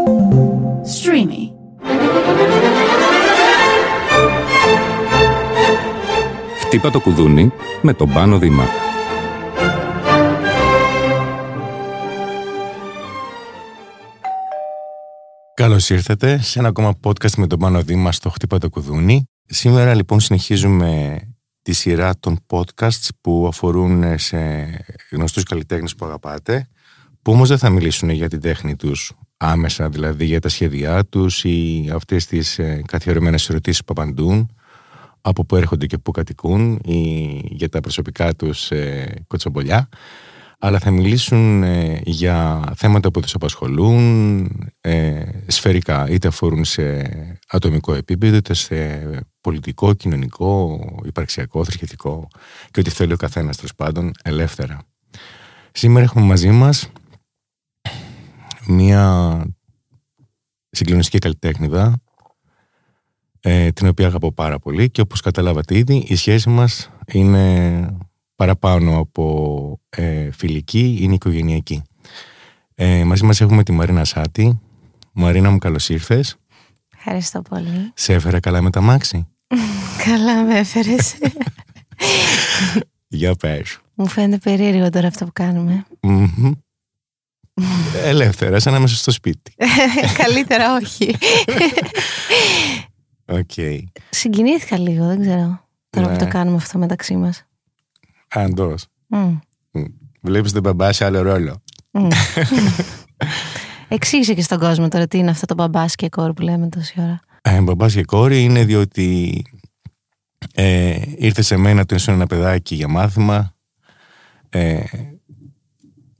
Streamy. Χτύπα το κουδούνι με τον Πάνο Δήμα. Καλώς ήρθατε σε ένα ακόμα podcast με τον Πάνο Δήμα στο Χτύπα το Κουδούνι. Σήμερα λοιπόν συνεχίζουμε τη σειρά των podcasts που αφορούν σε γνωστούς καλλιτέχνες που αγαπάτε, που όμως δεν θα μιλήσουν για την τέχνη τους άμεσα, δηλαδή για τα σχέδιά τους ή αυτές τις ε, καθιερωμένες ερωτήσεις που απαντούν, από πού έρχονται και πού κατοικούν ή για τα προσωπικά τους ε, κοτσομπολιά αλλά θα μιλήσουν ε, για θέματα που τους απασχολούν ε, σφαιρικά, είτε αφορούν σε ατομικό επίπεδο, είτε σε πολιτικό, κοινωνικό, υπαρξιακό, θρησκευτικό και ό,τι θέλει ο καθένας τέλος πάντων ελεύθερα. Σήμερα έχουμε μαζί μας μία συγκλονιστική καλλιτέχνηδα ε, την οποία αγαπώ πάρα πολύ και όπως καταλάβατε ήδη η σχέση μας είναι παραπάνω από ε, φιλική, είναι οικογενειακή. Ε, μαζί μας έχουμε τη Μαρίνα Σάτη. Μαρίνα μου καλώς ήρθες. Ευχαριστώ πολύ. Σε έφερα καλά με τα μάξι; καλά με έφερες. Για πες. Μου φαίνεται περίεργο τώρα αυτό που κάνουμε. Ελεύθερα, σαν να είμαστε στο σπίτι. Καλύτερα όχι. Okay. Συγκινήθηκα λίγο, δεν ξέρω. Τώρα που το ναι. κάνουμε αυτό μεταξύ μας. Αντός. Mm. Βλέπεις τον μπαμπά σε άλλο ρόλο. Mm. Εξήγησε και στον κόσμο τώρα τι είναι αυτό το μπαμπά και κόρη που λέμε τόση ώρα. Ε, μπαμπά και κόρη είναι διότι ε, ήρθε σε μένα το ένα παιδάκι για μάθημα. Ε,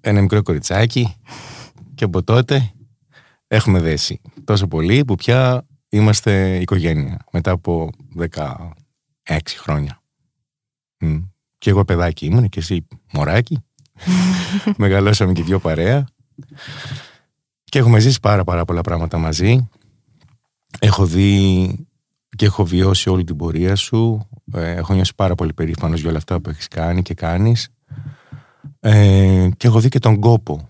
ένα μικρό κοριτσάκι και από τότε έχουμε δέσει τόσο πολύ που πια είμαστε οικογένεια μετά από 16 χρόνια. Και εγώ παιδάκι ήμουν και εσύ μωράκι. Μεγαλώσαμε και δυο παρέα. Και έχουμε ζήσει πάρα πάρα πολλά πράγματα μαζί. Έχω δει και έχω βιώσει όλη την πορεία σου. Ε, έχω νιώσει πάρα πολύ περήφανος για όλα αυτά που έχεις κάνει και κάνεις. Ε, και έχω δει και τον κόπο.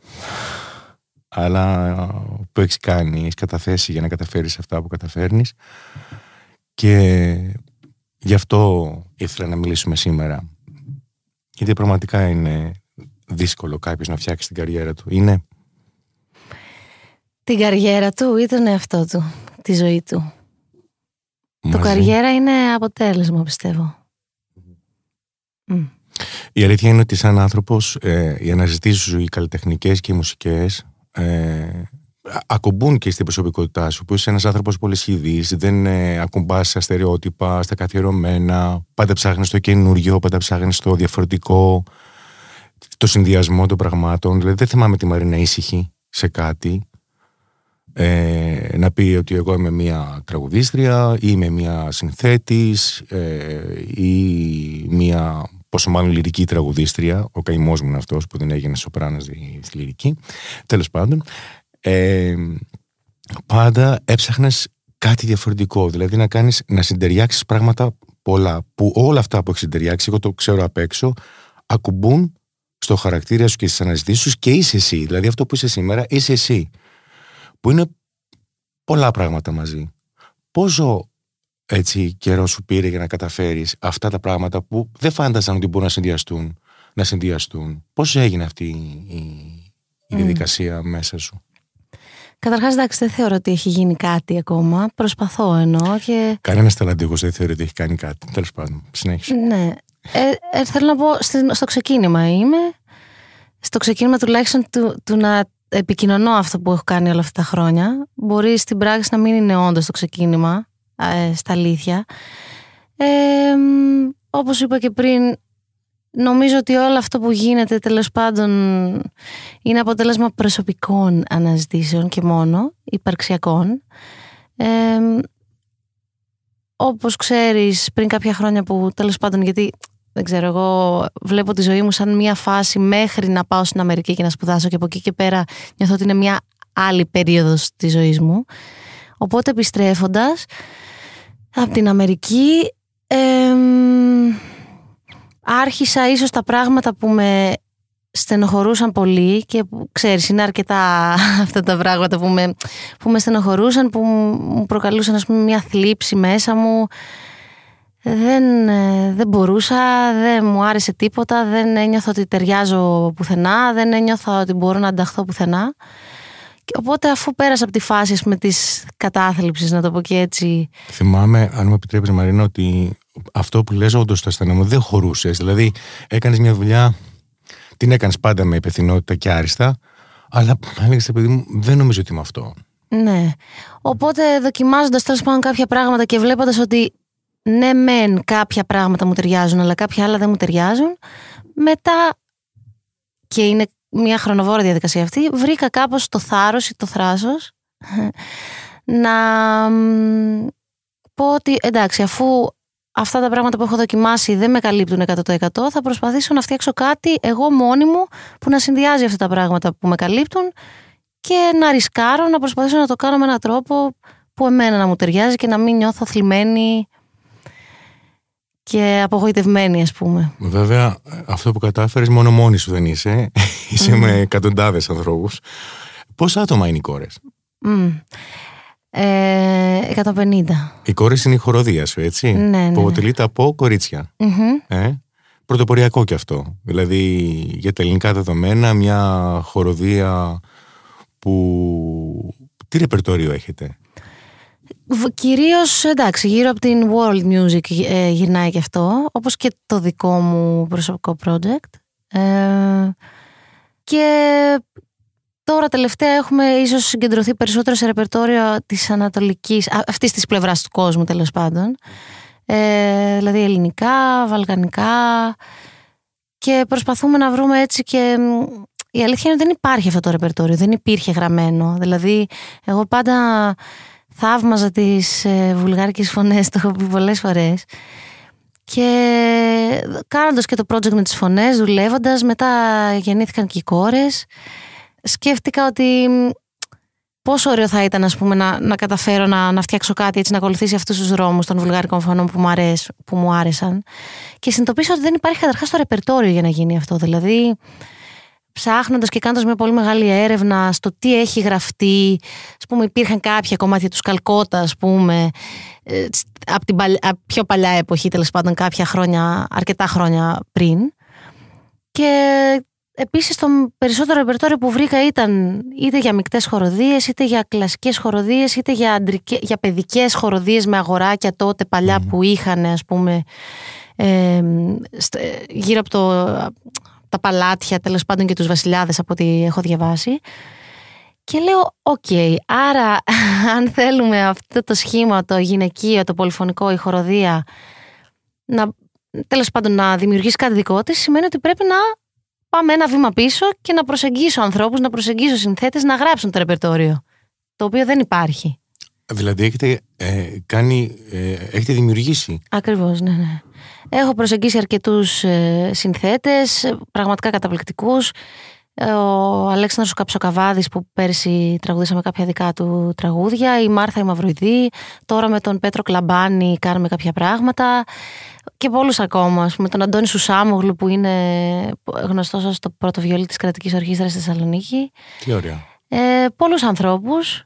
Αλλά που έχεις κάνει, έχεις καταθέσει για να καταφέρεις αυτά που καταφέρνεις. Και γι' αυτό ήθελα να μιλήσουμε σήμερα γιατί πραγματικά είναι δύσκολο κάποιος να φτιάξει την καριέρα του. Είναι; Την καριέρα του ή τον εαυτό του, τη ζωή του. Το καριέρα είναι αποτέλεσμα, πιστεύω. Η αλήθεια είναι ότι σαν άνθρωπος ε, οι αναζητήσεις σου, οι καλλιτεχνικές και οι μουσικές ε, ακουμπούν και στην προσωπικότητά σου που είσαι ένας άνθρωπος πολύ σχηδής δεν ε, ακουμπάς στα στερεότυπα, στα καθιερωμένα πάντα ψάχνεις το καινούριο, πάντα ψάχνεις το διαφορετικό το συνδυασμό των πραγμάτων. Δηλαδή δεν θυμάμαι τη Μαρίνα ήσυχη σε κάτι ε, να πει ότι εγώ είμαι μια τραγουδίστρια ή είμαι μια συνθέτης ε, ή μια πόσο μάλλον λυρική τραγουδίστρια ο καημός μου είναι αυτός που δεν έγινε σοπράνας στη λυρική τέλος πάντων ε, πάντα έψαχνες κάτι διαφορετικό. Δηλαδή να κάνεις, να συντεριάξεις πράγματα πολλά που όλα αυτά που έχεις συντεριάξει, εγώ το ξέρω απ' έξω, ακουμπούν στο χαρακτήρα σου και στις αναζητήσεις σου και είσαι εσύ. Δηλαδή αυτό που είσαι σήμερα είσαι εσύ. Που είναι πολλά πράγματα μαζί. Πόσο έτσι καιρό σου πήρε για να καταφέρεις αυτά τα πράγματα που δεν φάνταζαν ότι μπορούν να συνδυαστούν. Να συνδυαστούν. Πώς έγινε αυτή η, η διαδικασία μέσα σου; Καταρχάς, εντάξει, δεν θεωρώ ότι έχει γίνει κάτι ακόμα. Προσπαθώ εννοώ. Και... Κανένας ταλαντούχο δεν θεωρεί ότι έχει κάνει κάτι. Τέλος πάντων, συνέχισε. Ναι. Ε, ε, θέλω να πω, στο ξεκίνημα είμαι. Στο ξεκίνημα τουλάχιστον του, του να επικοινωνώ αυτό που έχω κάνει όλα αυτά τα χρόνια. Μπορεί στην πράξη να μην είναι όντως το ξεκίνημα, ε, στα αλήθεια. Ε, όπως είπα και πριν, Νομίζω ότι όλο αυτό που γίνεται τέλος πάντων είναι αποτέλεσμα προσωπικών αναζητήσεων και μόνο, υπαρξιακών. Ε, όπως ξέρεις πριν κάποια χρόνια που τέλος πάντων γιατί δεν ξέρω εγώ βλέπω τη ζωή μου σαν μια φάση μέχρι να πάω στην Αμερική και να σπουδάσω και από εκεί και πέρα νιώθω ότι είναι μια άλλη περίοδος της ζωής μου. Οπότε επιστρέφοντας από την Αμερική άρχισα ίσως τα πράγματα που με στενοχωρούσαν πολύ και που, ξέρεις είναι αρκετά αυτά τα πράγματα που με, που με στενοχωρούσαν που μου προκαλούσαν ας πούμε μια θλίψη μέσα μου δεν, ε, δεν μπορούσα, δεν μου άρεσε τίποτα, δεν ένιωθα ότι ταιριάζω πουθενά, δεν ένιωθα ότι μπορώ να ανταχθώ πουθενά. Οπότε αφού πέρασα από τη φάση με της κατάθλιψης, να το πω και έτσι. Θυμάμαι, αν μου επιτρέπεις Μαρίνα, ότι αυτό που λες όντως το αισθανόμαι δεν χωρούσες. Δηλαδή έκανες μια δουλειά, την έκανες πάντα με υπευθυνότητα και άριστα, αλλά έλεγες παιδί μου, δεν νομίζω ότι είμαι αυτό. Ναι. Οπότε δοκιμάζοντας τέλος πάντων κάποια πράγματα και βλέποντας ότι ναι μεν κάποια πράγματα μου ταιριάζουν αλλά κάποια άλλα δεν μου ταιριάζουν μετά και είναι μια χρονοβόρα διαδικασία αυτή βρήκα κάπως το θάρρος ή το θράσος να πω ότι εντάξει αφού αυτά τα πράγματα που έχω δοκιμάσει δεν με καλύπτουν 100% θα προσπαθήσω να φτιάξω κάτι εγώ μόνη μου που να συνδυάζει αυτά τα πράγματα που με καλύπτουν και να ρισκάρω να προσπαθήσω να το κάνω με έναν τρόπο που εμένα να μου ταιριάζει και να μην νιώθω θλιμμένη και απογοητευμένη, ας πούμε. Βέβαια, αυτό που κατάφερες μόνο μόνη σου δεν είσαι. Είσαι με εκατοντάδες ανθρώπους. Πόσα άτομα είναι οι κόρες, mm. ε, 150. Οι κόρες είναι η χοροδία σου, έτσι; Ναι, ναι. Που αποτελείται από Ε; Πρωτοποριακό κι αυτό. Δηλαδή, για τα ελληνικά δεδομένα, μια χοροδία που. Τι ρεπερτόριο έχετε; Κυρίως εντάξει, γύρω από την world music ε, γυρνάει και αυτό, όπως και το δικό μου προσωπικό project. Ε, και τώρα τελευταία έχουμε ίσως συγκεντρωθεί περισσότερο σε ρεπερτόριο της ανατολικής, αυτής της πλευράς του κόσμου τέλος πάντων. Ε, δηλαδή ελληνικά, βαλκανικά και προσπαθούμε να βρούμε έτσι και η αλήθεια είναι ότι δεν υπάρχει αυτό το ρεπερτόριο, δεν υπήρχε γραμμένο. Δηλαδή εγώ πάντα θαύμαζα τις ε, βουλγάρικες φωνές, το έχω πει πολλές φορές. Και κάνοντας και το project με τις φωνές, δουλεύοντας, μετά γεννήθηκαν και οι κόρες. Σκέφτηκα ότι πόσο ωραίο θα ήταν ας πούμε, να, να καταφέρω να, να φτιάξω κάτι έτσι, να ακολουθήσει αυτούς τους δρόμους των βουλγάρικων φωνών που μου, αρέσ, που μου άρεσαν. Και συνειδητοποίησα ότι δεν υπάρχει καταρχάς το ρεπερτόριο για να γίνει αυτό. Δηλαδή, ψάχνοντας και κάνοντας μια πολύ μεγάλη έρευνα στο τι έχει γραφτεί. Α πούμε, υπήρχαν κάποια κομμάτια του Καλκότα, ας πούμε, ε, από την πιο παλιά εποχή, τέλος πάντων, κάποια χρόνια, αρκετά χρόνια πριν. Και επίσης το περισσότερο ρεπερτόριο που βρήκα ήταν είτε για μεικτές χοροδίες, είτε για κλασικές χοροδίες, είτε για, αντρικές, για παιδικές χοροδίες με αγοράκια τότε παλιά που είχαν, ας πούμε. Ε, γύρω από το τα παλάτια τέλος πάντων και τους βασιλιάδες από ό,τι έχω διαβάσει. Και λέω, οκ, άρα αν θέλουμε αυτό το σχήμα, το γυναικείο, το πολυφωνικό, η χοροδία, να, τέλος πάντων να δημιουργήσει κάτι δικό της, σημαίνει ότι πρέπει να πάμε ένα βήμα πίσω και να προσεγγίσω ανθρώπους, να προσεγγίσω συνθέτες, να γράψουν το ρεπερτόριο, το οποίο δεν υπάρχει. Δηλαδή έχετε ε, κάνει, ε, έχετε δημιουργήσει. Ακριβώς, ναι, ναι. Έχω προσεγγίσει αρκετούς ε, συνθέτες, πραγματικά καταπληκτικούς. Ε, ο Αλέξανδρος Καψοκαβάδης που πέρσι τραγουδήσαμε κάποια δικά του τραγούδια, η Μάρθα η Μαυροειδή, τώρα με τον Πέτρο Κλαμπάνη κάνουμε κάποια πράγματα και πολλούς ακόμα, με τον Αντώνη Σουσάμογλου που είναι γνωστός ως το πρώτο βιολί της κρατικής ορχήστρας στη Θεσσαλονίκη. Τι ωραία. Ε, πολλούς ανθρώπους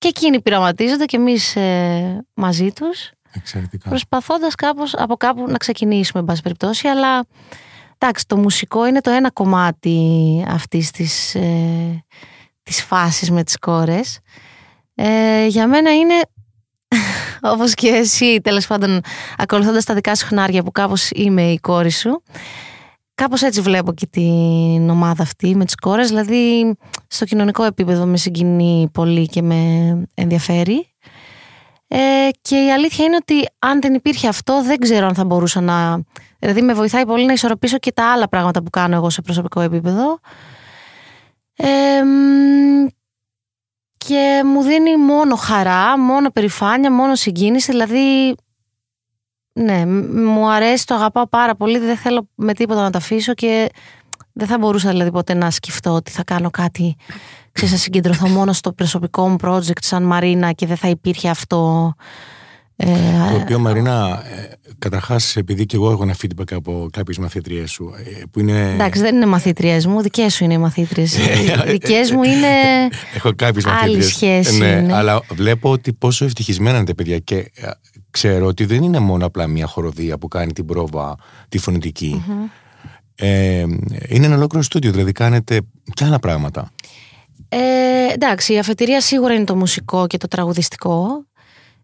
και εκείνοι πειραματίζονται και εμείς ε, μαζί τους. Εξαιρετικά. Προσπαθώντας κάπως από κάπου να ξεκινήσουμε, εν πάση περιπτώσει, αλλά εντάξει, το μουσικό είναι το ένα κομμάτι αυτής της, ε, της φάσης με τις κόρες. Ε, για μένα είναι, όπως και εσύ, τέλος πάντων, ακολουθώντας τα δικά σου χνάρια που κάπως είμαι η κόρη σου, κάπως έτσι βλέπω και την ομάδα αυτή με τις κόρες, δηλαδή στο κοινωνικό επίπεδο με συγκινεί πολύ και με ενδιαφέρει. Ε, και η αλήθεια είναι ότι αν δεν υπήρχε αυτό, δεν ξέρω αν θα μπορούσα να. Δηλαδή, με βοηθάει πολύ να ισορροπήσω και τα άλλα πράγματα που κάνω εγώ σε προσωπικό επίπεδο. Ε, και μου δίνει μόνο χαρά, μόνο περηφάνεια, μόνο συγκίνηση. Δηλαδή, ναι, μου αρέσει, το αγαπάω πάρα πολύ. Δεν θέλω με τίποτα να το αφήσω και δεν θα μπορούσα δηλαδή ποτέ να σκεφτώ ότι θα κάνω κάτι ξέρεις, θα συγκεντρωθώ μόνο στο προσωπικό μου project σαν Μαρίνα και δεν θα υπήρχε αυτό Ε, Το οποίο Μαρίνα, ε, καταρχάς, επειδή και εγώ έχω ένα feedback από κάποιες μαθήτριέ σου, ε, που είναι. εντάξει, δεν είναι μαθήτριε μου, δικές σου είναι οι μαθήτριε. δικές μου είναι. Έχω κάποιες Άλλη μαθήτριε. σχέση Ναι, είναι. αλλά βλέπω ότι πόσο ευτυχισμένα είναι τα παιδιά και ε, ξέρω ότι δεν είναι μόνο απλά μια χοροδία που κάνει την πρόβα τη φωνητικη Ε, είναι ένα ολόκληρο στούντιο, δηλαδή κάνετε και άλλα πράγματα. Ε, εντάξει, η αφετηρία σίγουρα είναι το μουσικό και το τραγουδιστικό.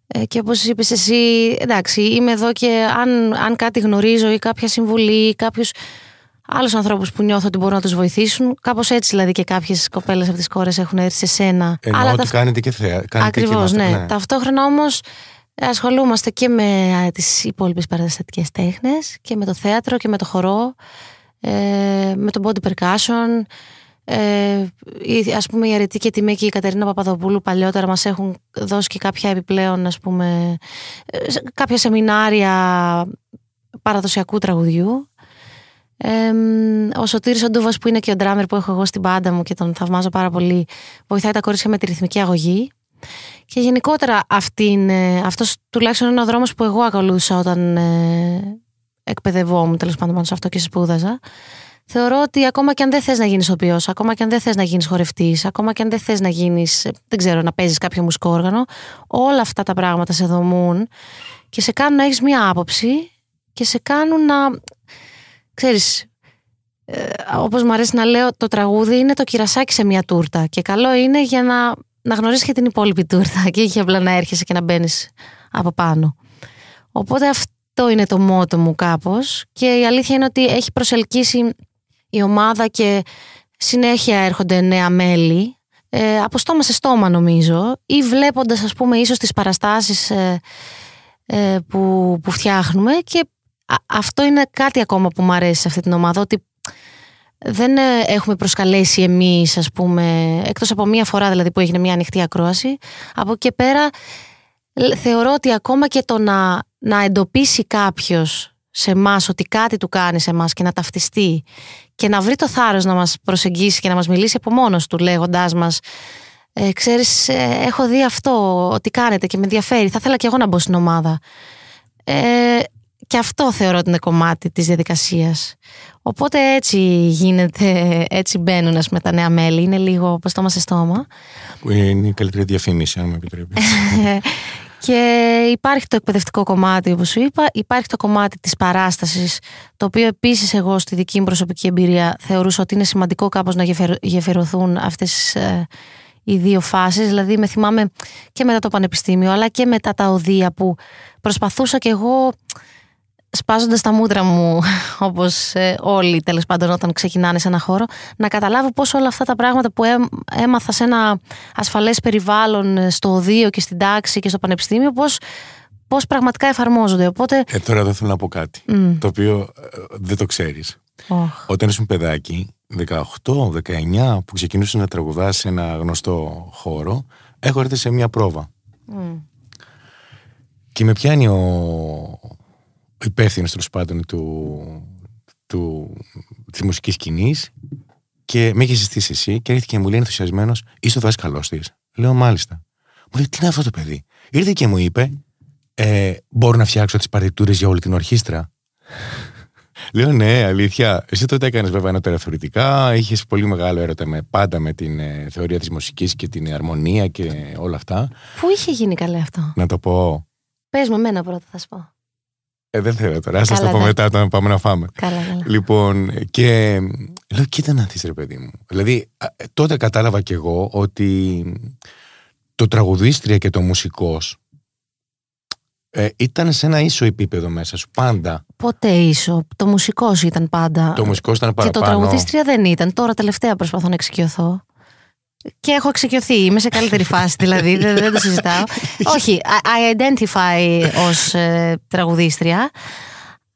Ε, και όπως είπες εσύ, εντάξει, είμαι εδώ και αν, αν κάτι γνωρίζω ή κάποια συμβουλή ή κάποιους άλλους ανθρώπους που νιώθω ότι μπορούν να τους βοηθήσουν, κάπως έτσι δηλαδή και κάποιες κοπέλες από τις κόρες έχουν έρθει σε σένα. Εννοώ Αλλά ότι ταυτ- κάνετε και θέα. κάνετε και Ακριβώς, μαθα- ναι. Ταυτόχρονα όμως ασχολούμαστε και με α, τις υπόλοιπες παραστατικές τέχνες και με το θέατρο και με το χορό, ε, με το body percussion. Ε, η- ας πούμε η Αρετή και η Τιμή και η Κατερίνα Παπαδοπούλου παλιότερα μας έχουν δώσει και κάποια επιπλέον ας πούμε ε, σε- κάποια σεμινάρια παραδοσιακού τραγουδιού. Ε, ο Σωτήρης ο Ντούβας που είναι και ο ντράμερ που έχω εγώ στην πάντα μου και τον θαυμάζω πάρα πολύ βοηθάει τα κορίτσια με τη ρυθμική αγωγή και γενικότερα αυτή είναι, αυτός τουλάχιστον είναι ο δρόμος που εγώ ακολούθησα όταν ε, εκπαιδευόμουν τέλος πάντων πάνω σε αυτό και σπούδαζα. Θεωρώ ότι ακόμα και αν δεν θες να γίνεις οποιός, ακόμα και αν δεν θες να γίνεις χορευτής, ακόμα και αν δεν θες να γίνεις, ε, δεν ξέρω, να παίζεις κάποιο μουσικό όργανο, όλα αυτά τα πράγματα σε δομούν και σε κάνουν να έχεις μία άποψη και σε κάνουν να, ξέρεις, ε, όπως μου αρέσει να λέω, το τραγούδι είναι το κυρασάκι σε μια τούρτα και καλό είναι για να, να γνωρίσεις και την υπόλοιπη τούρτα και όχι απλά να έρχεσαι και να μπαίνεις από πάνω. Οπότε αυτό είναι το μότο μου κάπως. Και η αλήθεια είναι ότι έχει προσελκύσει η ομάδα και συνέχεια έρχονται νέα μέλη. Ε, από στόμα σε στόμα νομίζω. Ή βλέποντας ας πούμε ίσως τις παραστάσεις ε, ε, που, που φτιάχνουμε. Και α- αυτό είναι κάτι ακόμα που μου αρέσει σε αυτή την ομάδα ότι δεν ε, έχουμε προσκαλέσει εμείς ας πούμε εκτός από μία φορά δηλαδή που έγινε μία ανοιχτή ακρόαση από εκεί και πέρα λ- θεωρώ ότι ακόμα και το να, να εντοπίσει κάποιος σε εμάς ότι κάτι του κάνει σε εμάς και να ταυτιστεί και να βρει το θάρρος να μας προσεγγίσει και να μας μιλήσει από μόνος του λέγοντάς μας ε, ξέρεις ε, έχω δει αυτό ότι κάνετε και με ενδιαφέρει θα ήθελα και εγώ να μπω στην ομάδα. Ε, και αυτό θεωρώ ότι είναι κομμάτι της διαδικασίας οπότε έτσι γίνεται έτσι μπαίνουν ας πούμε, τα νέα μέλη είναι λίγο από στόμα σε στόμα Που είναι η καλύτερη διαφήμιση, αν με επιτρέπεις. και υπάρχει το εκπαιδευτικό κομμάτι, όπως σου είπα. Υπάρχει το κομμάτι της παράστασης, το οποίο επίσης εγώ στη δική μου προσωπική εμπειρία θεωρούσα ότι είναι σημαντικό κάπως να γεφερ- γεφυρωθούν αυτές ε, οι δύο φάσεις. Δηλαδή με θυμάμαι και μετά το πανεπιστήμιο, αλλά και μετά τα οδεία που προσπαθούσα κι εγώ σπάζοντας τα μούτρα μου, όπως ε, όλοι τέλος πάντων όταν ξεκινάνε σε ένα χώρο, να καταλάβω πώς όλα αυτά τα πράγματα που έμ- έμαθα σε ένα ασφαλές περιβάλλον ε, στο οδείο και στην τάξη και στο πανεπιστήμιο, πώς, πώς πραγματικά εφαρμόζονται. Οπότε, ε, τώρα εδώ θέλω να πω κάτι, Μμ. το οποίο ε, δεν το ξέρεις. οχ, Όταν ήσουν παιδάκι, 18-19, που ξεκινούσε να τραγουδάς σε ένα γνωστό χώρο, έχω έρθει σε μια πρόβα. μ, Και με πιάνει ο υπεύθυνος τέλος πάντων του, του, της μουσικής σκηνής και με έχει συστήσει εσύ και έρχεται και μου λέει ενθουσιασμένος, είσαι ο δάσκαλό της. Λέω μάλιστα. Μου λέει, τι είναι αυτό το παιδί. Ήρθε και μου είπε, ε, μπορώ να φτιάξω τις παρτιτούρες για όλη την ορχήστρα. Λέω ναι, αλήθεια. Εσύ τότε έκανες βέβαια νότερα θεωρητικά. Είχες πολύ μεγάλο έρωτα με, πάντα με την ε, θεωρία της μουσικής και την αρμονία και όλα αυτά. Πού είχε γίνει καλέ αυτό; Να το πω. Πες μου εμένα πρώτα θα σου πω. Ε, δεν θέλω τώρα. Ας σας Καλά, το πω ναι. μετά όταν πάμε να φάμε. Καλά, καλά. Λοιπόν, και λέω, κοίτα να δεις ρε παιδί μου. Δηλαδή, α, τότε κατάλαβα κι εγώ ότι το τραγουδίστρια και το μουσικός ε, ήταν σε ένα ίσο επίπεδο μέσα σου, πάντα. Ποτέ ίσο; Το μουσικός σου ήταν πάντα. Το μουσικός ήταν Και το παραπάνω. τραγουδίστρια δεν ήταν. Τώρα τελευταία προσπαθώ να εξοικειωθώ. Και έχω εξοικειωθεί. Είμαι σε καλύτερη φάση δηλαδή. δεν, δεν το συζητάω. Όχι, I, I identify ως ε, τραγουδίστρια.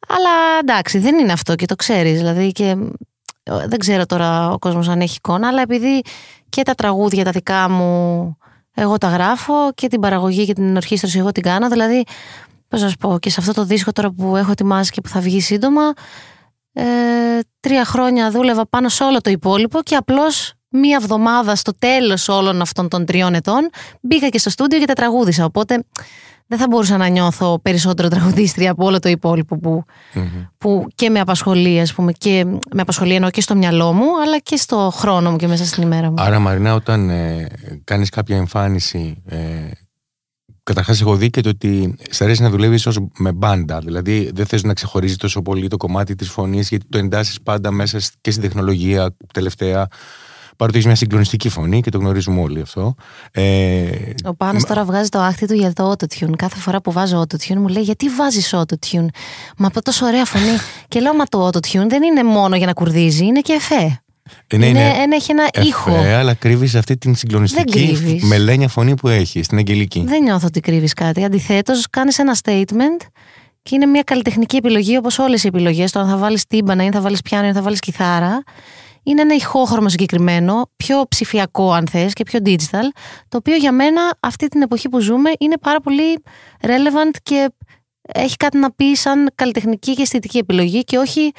Αλλά εντάξει, δεν είναι αυτό και το ξέρεις. Δηλαδή και ε, δεν ξέρω τώρα ο κόσμος αν έχει εικόνα, αλλά επειδή και τα τραγούδια τα δικά μου εγώ τα γράφω και την παραγωγή και την ενορχήστρωση εγώ την κάνω. Δηλαδή, πώς να σου πω, και σε αυτό το δίσκο τώρα που έχω ετοιμάσει και που θα βγει σύντομα, ε, τρία χρόνια δούλευα πάνω σε όλο το υπόλοιπο και απλώς μία εβδομάδα στο τέλος όλων αυτών των τριών ετών μπήκα και στο στούντιο και τα τραγούδισα. Οπότε δεν θα μπορούσα να νιώθω περισσότερο τραγουδίστρια από όλο το υπόλοιπο που, που και με απασχολεί, ας πούμε, και με απασχολεί εννοώ και στο μυαλό μου, αλλά και στο χρόνο μου και μέσα στην ημέρα μου. Άρα, Μαρινά, όταν ε, κάνεις κάποια εμφάνιση. Ε, Καταρχάς, έχω δει και το ότι σε αρέσει να δουλεύεις ως με μπάντα. Δηλαδή, δεν θες να ξεχωρίζει τόσο πολύ το κομμάτι της φωνής, γιατί το εντάσσεις πάντα μέσα και στην τεχνολογία τελευταία. Παρότι έχεις μια συγκλονιστική φωνή και το γνωρίζουμε όλοι αυτό. Ε, Ο Πάνος τώρα βγάζει το άχτι του για το autotune. Κάθε φορά που βάζω autotune μου λέει γιατί βάζεις autotune; Μα από τόσο ωραία φωνή. και λέω μα το autotune δεν είναι μόνο για να κουρδίζει, είναι και εφέ. Ε, ναι, είναι, είναι ένα- έχει ένα εφέ, ήχο. αλλά κρύβεις αυτή την συγκλονιστική κρύβεις. μελένια φωνή που έχεις, την αγγελική. Δεν νιώθω ότι κρύβεις κάτι. Αντιθέτως κάνεις ένα statement και είναι μια καλλιτεχνική επιλογή όπως όλες οι επιλογές. Το αν θα βάλεις τύμπανα ή αν θα βάλεις πιάνο ή αν θα βάλεις κιθάρα. Είναι ένα ηχόχρωμο συγκεκριμένο, πιο ψηφιακό αν θες και πιο digital, το οποίο για μένα αυτή την εποχή που ζούμε είναι πάρα πολύ relevant και έχει κάτι να πει σαν καλλιτεχνική και αισθητική επιλογή και όχι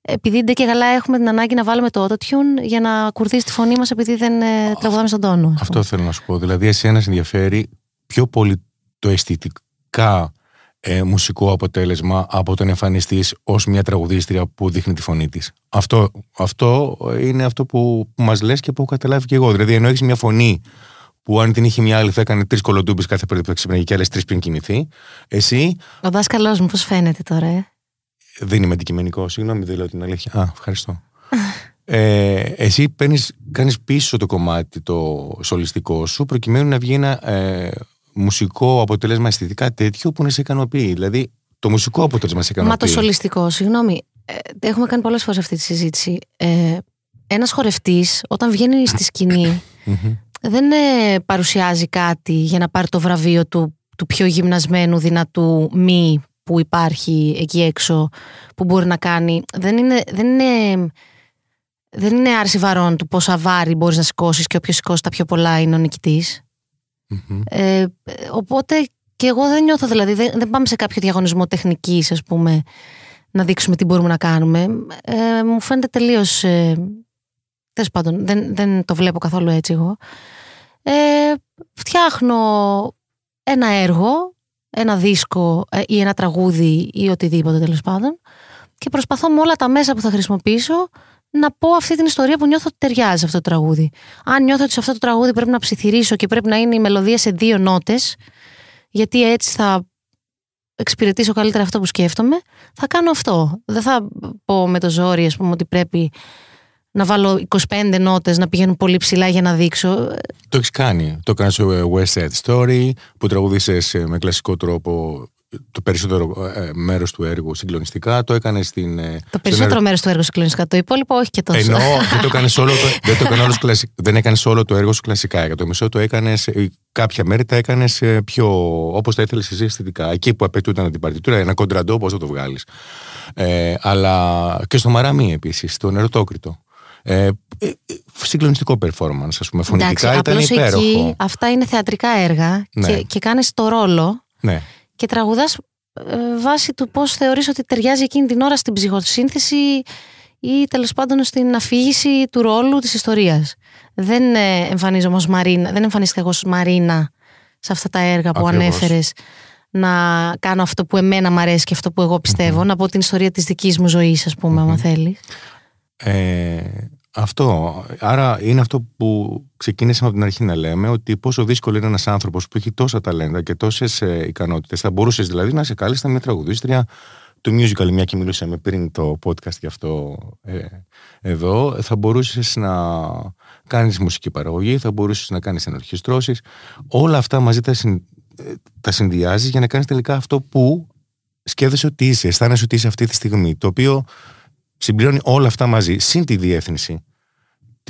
επειδή ντε και καλά έχουμε την ανάγκη να βάλουμε το autotune για να κουρδίσει τη φωνή μας επειδή δεν ε, τραγουδάμε στον τόνο. ας Αυτό θέλω να σου πω. Δηλαδή, εσένα σε ενδιαφέρει πιο πολύ το αισθητικά ε, μουσικό αποτέλεσμα από τον εμφανιστής ως μια τραγουδίστρια που δείχνει τη φωνή της. Αυτό, αυτό είναι αυτό που, που μας λες και που έχω καταλάβει και εγώ. Δηλαδή, ενώ έχεις μια φωνή που αν την είχε μια άλλη θα έκανε τρεις κολοτούμπες κάθε πρωί που θα ξυπνάει και άλλες τρεις πριν κοιμηθεί. Εσύ; Ο δάσκαλός μου πώς φαίνεται τώρα, ε; δεν είμαι αντικειμενικός, συγγνώμη, δεν λέω την αλήθεια. Α, ευχαριστώ. Ε, εσύ παίρνεις, κάνεις πίσω το κομμάτι το σολιστικό σου προκειμένου να βγει ένα ε, μουσικό αποτέλεσμα αισθητικά τέτοιο που να σε ικανοποιεί. Δηλαδή το μουσικό αποτέλεσμα σε ικανοποιεί. Μα το σολιστικό, συγγνώμη, ε, έχουμε κάνει πολλές φορές αυτή τη συζήτηση. Ε, ένας χορευτής όταν βγαίνει στη σκηνή Μμμ. δεν ε, παρουσιάζει κάτι για να πάρει το βραβείο του, του πιο γυμνασμένου, δυνατού μη που υπάρχει εκεί έξω που μπορεί να κάνει. Δεν είναι, δεν είναι, δεν είναι άρση βαρών του πόσα βάρη μπορείς να σηκώσεις και όποιος σηκώσει τα πιο πολλά είναι ο νικητής. Μμμ. Ε, οπότε και εγώ δεν νιώθω, δηλαδή δεν, δεν πάμε σε κάποιο διαγωνισμό τεχνικής ας πούμε να δείξουμε τι μπορούμε να κάνουμε. Ε, μου φαίνεται τελείως ε, τέλος πάντων, δεν, δεν το βλέπω καθόλου έτσι εγώ. Ε, φτιάχνω ένα έργο, ένα δίσκο ε, ή ένα τραγούδι ή οτιδήποτε τέλος πάντων και προσπαθώ με όλα τα μέσα που θα χρησιμοποιήσω να πω αυτή την ιστορία που νιώθω ότι ταιριάζει σε αυτό το τραγούδι. Αν νιώθω ότι σε αυτό το τραγούδι πρέπει να ψιθυρίσω και πρέπει να είναι η μελωδία σε δύο νότες, γιατί έτσι θα εξυπηρετήσω καλύτερα αυτό που σκέφτομαι, θα κάνω αυτό. Δεν θα πω με το ζόρι, ας πούμε, ότι πρέπει να βάλω 25 νότες να πηγαίνουν πολύ ψηλά για να δείξω. Το έχεις κάνει. Το κάνεις στο ε, West Side Story που τραγουδίσες ε, με κλασικό τρόπο το περισσότερο ε, μέρος του έργου συγκλονιστικά. Το έκανε στην. ε, Το στον περισσότερο μέρος του έργου συγκλονιστικά. Το υπόλοιπο όχι και τόσο. Ενώ δεν το έκανες όλο το, δεν το έκανες όλος κλασικά. Δεν έκανες όλο το έργο σου κλασικά. Για το μισό το έκανες. Κάποια μέρη τα έκανες πιο. όπως τα ήθελες εσύ αισθητικά. Εκεί που απαιτούταν την παρτιτούρα, ένα κοντραντό, πώς θα το βγάλεις. Ε, αλλά και στο Μαραμί επίσης, στο νεροτόκριτο. Ε, ε, ε, συγκλονιστικό performance, ας πούμε. Φωνητικά ήταν απλώς υπέροχο. εκεί αυτά είναι θεατρικά έργα Ναι. και, και κάνεις το ρόλο Ναι. Και τραγουδάς ε, βάσει του πώς θεωρείς ότι ταιριάζει εκείνη την ώρα στην ψυχοσύνθεση ή τέλος πάντων στην αφήγηση του ρόλου της ιστορίας. Δεν ε, εμφανίζομαι ως Μαρίνα, δεν εμφανίστηκα εγώ ως Μαρίνα σε αυτά τα έργα που Ακριβώς. ανέφερες να κάνω αυτό που εμένα μου αρέσει και αυτό που εγώ πιστεύω, να πω την ιστορία της δικής μου ζωής ας πούμε, άμα θέλεις. Ε, αυτό. Άρα είναι αυτό που ξεκίνησαμε από την αρχή να λέμε ότι πόσο δύσκολο είναι ένας άνθρωπος που έχει τόσα ταλέντα και τόσες ε, ικανότητες. Θα μπορούσες δηλαδή να σε κάλεστα μια τραγουδίστρια του musical, μια και μιλούσαμε πριν το podcast γι' αυτό ε, εδώ. Θα μπορούσες να κάνεις μουσική παραγωγή, θα μπορούσες να κάνεις ενορχιστρώσεις. Όλα αυτά μαζί τα, συν, ε, τα συνδυάζεις για να κάνεις τελικά αυτό που σκέφτεσαι ότι είσαι, αισθάνεσαι ότι είσαι αυτή τη στιγμή. Το οποίο συμπληρώνει όλα αυτά μαζί, συν τη διεύθυνση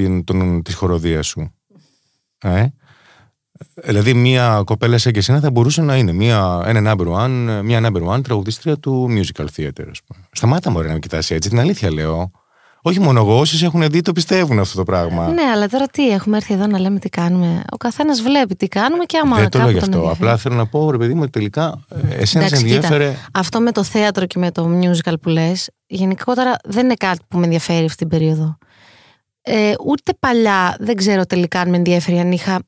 την, τον, της χοροδίας σου. Ε; Δηλαδή, μια κοπέλα σαν και εσένα θα μπορούσε να είναι μια, ένα number one, μια number one τραγουδίστρια του musical theater, ας πούμε. Σταμάτα μωρέ να με κοιτάς έτσι, την αλήθεια λέω. Όχι μόνο εγώ, όσοι έχουν δει το πιστεύουν αυτό το πράγμα. Ναι, αλλά τώρα τι, έχουμε έρθει εδώ να λέμε τι κάνουμε. Ο καθένας βλέπει τι κάνουμε και άμα Δεν το λέω κάπου γι' τον αυτό. ενδιαφέρει. Απλά θέλω να πω, ρε παιδί μου, ότι τελικά ε, εσένα σε Εντάξει, κοίτα, ενδιαφέρε. Αυτό με το θέατρο και με το musical που λες, γενικότερα δεν είναι κάτι που με ενδιαφέρει αυτή την περίοδο. Ε, ούτε παλιά δεν ξέρω τελικά αν με ενδιαφέρει αν είχα.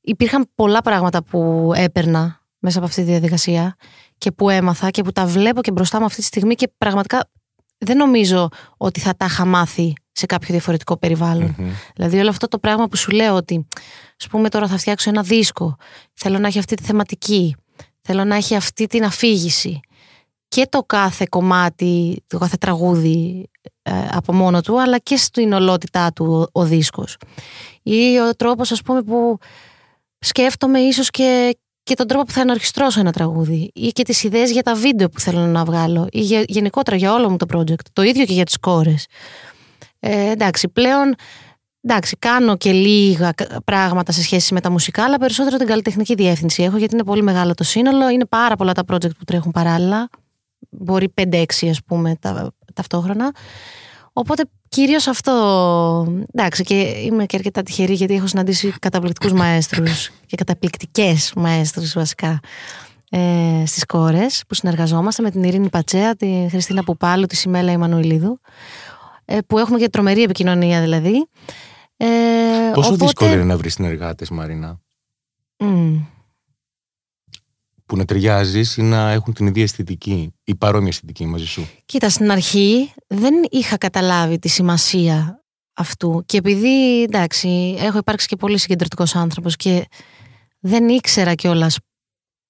Υπήρχαν πολλά πράγματα που έπαιρνα μέσα από αυτή τη διαδικασία και που έμαθα και που τα βλέπω και μπροστά μου αυτή τη στιγμή και πραγματικά δεν νομίζω ότι θα τα είχα μάθει σε κάποιο διαφορετικό περιβάλλον. Δηλαδή όλο αυτό το πράγμα που σου λέω ότι ας πούμε τώρα θα φτιάξω ένα δίσκο, θέλω να έχει αυτή τη θεματική, θέλω να έχει αυτή την αφήγηση και το κάθε κομμάτι, το κάθε τραγούδι ε, από μόνο του, αλλά και στην ολότητά του ο, ο δίσκος. Ή ο τρόπος ας πούμε που σκέφτομαι ίσως και, και τον τρόπο που θα ενορχιστρώσω ένα τραγούδι ή και τις ιδέες για τα βίντεο που θέλω να βγάλω ή για, γενικότερα για όλο μου το project. Το ίδιο και για τις κόρες. Ε, εντάξει, πλέον εντάξει, κάνω και λίγα πράγματα σε σχέση με τα μουσικά, αλλά περισσότερο την καλλιτεχνική διεύθυνση έχω, γιατί είναι πολύ μεγάλο το σύνολο. Είναι πάρα πολλά τα project που τρέχουν παράλληλα. Μπορεί 5-6 ας πούμε τα, ταυτόχρονα. Οπότε κυρίως αυτό. Εντάξει, και είμαι και αρκετά τυχερή γιατί έχω συναντήσει καταπληκτικούς μαέστρους και καταπληκτικές μαέστρους βασικά ε, στις κόρες που συνεργαζόμαστε με την Ειρήνη Πατσέα, τη Χριστίνα Πουπάλου, τη Σιμέλα Ιμανουηλίδου. Ε, που έχουμε και τρομερή επικοινωνία δηλαδή. Ε, Πόσο οπότε... δύσκολο είναι να βρεις συνεργάτες, Μαρίνα; Mm. Που να ταιριάζεις ή να έχουν την ίδια αισθητική ή παρόμοια αισθητική μαζί σου; Κοίτα, στην αρχή δεν είχα καταλάβει τη σημασία αυτού. Και επειδή εντάξει, έχω υπάρξει και πολύ συγκεντρωτικός άνθρωπος και δεν ήξερα κιόλας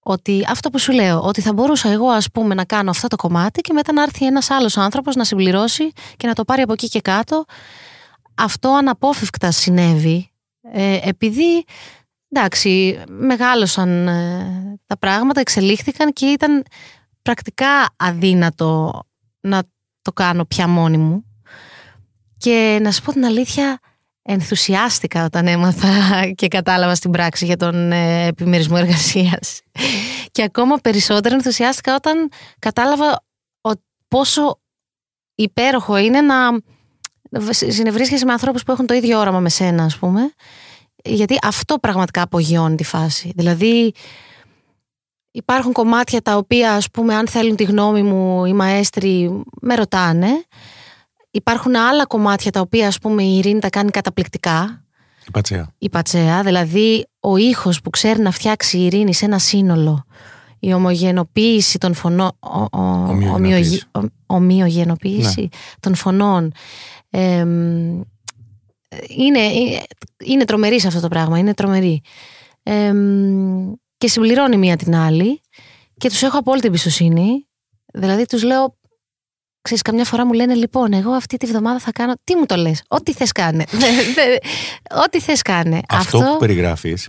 ότι αυτό που σου λέω, ότι θα μπορούσα εγώ ας πούμε να κάνω αυτό το κομμάτι και μετά να έρθει ένας άλλος άνθρωπος να συμπληρώσει και να το πάρει από εκεί και κάτω. Αυτό αναπόφευκτα συνέβη ε, επειδή εντάξει μεγάλωσαν ε, τα πράγματα, εξελίχθηκαν και ήταν πρακτικά αδύνατο να το κάνω πια μόνη μου. Και να σου πω την αλήθεια, ενθουσιάστηκα όταν έμαθα και κατάλαβα στην πράξη για τον ε, επιμερισμό εργασίας. Και ακόμα περισσότερο ενθουσιάστηκα όταν κατάλαβα πόσο υπέροχο είναι να συνευρίσκεσαι με ανθρώπους που έχουν το ίδιο όραμα με σένα, ας πούμε. Γιατί αυτό πραγματικά απογειώνει τη φάση. Δηλαδή, υπάρχουν κομμάτια τα οποία, ας πούμε, αν θέλουν τη γνώμη μου οι μαέστροι, με ρωτάνε. Υπάρχουν άλλα κομμάτια τα οποία ας πούμε η Ειρήνη τα κάνει καταπληκτικά. Η πατσέα. Η πατσέα, δηλαδή ο ήχος που ξέρει να φτιάξει η Ειρήνη σε ένα σύνολο, η ομογενοποίηση των φωνών, ομοιογενοποίηση ναι. των φωνών, είναι, είναι τρομερή σε αυτό το πράγμα, είναι τρομερή. και συμπληρώνει μία την άλλη και τους έχω απόλυτη εμπιστοσύνη. Δηλαδή τους λέω Ξέρεις, καμιά φορά μου λένε λοιπόν, εγώ αυτή τη βδομάδα θα κάνω. Τι μου το λες, ό,τι θες κάνε. ό,τι θες κάνε. Αυτό, αυτό... που περιγράφεις.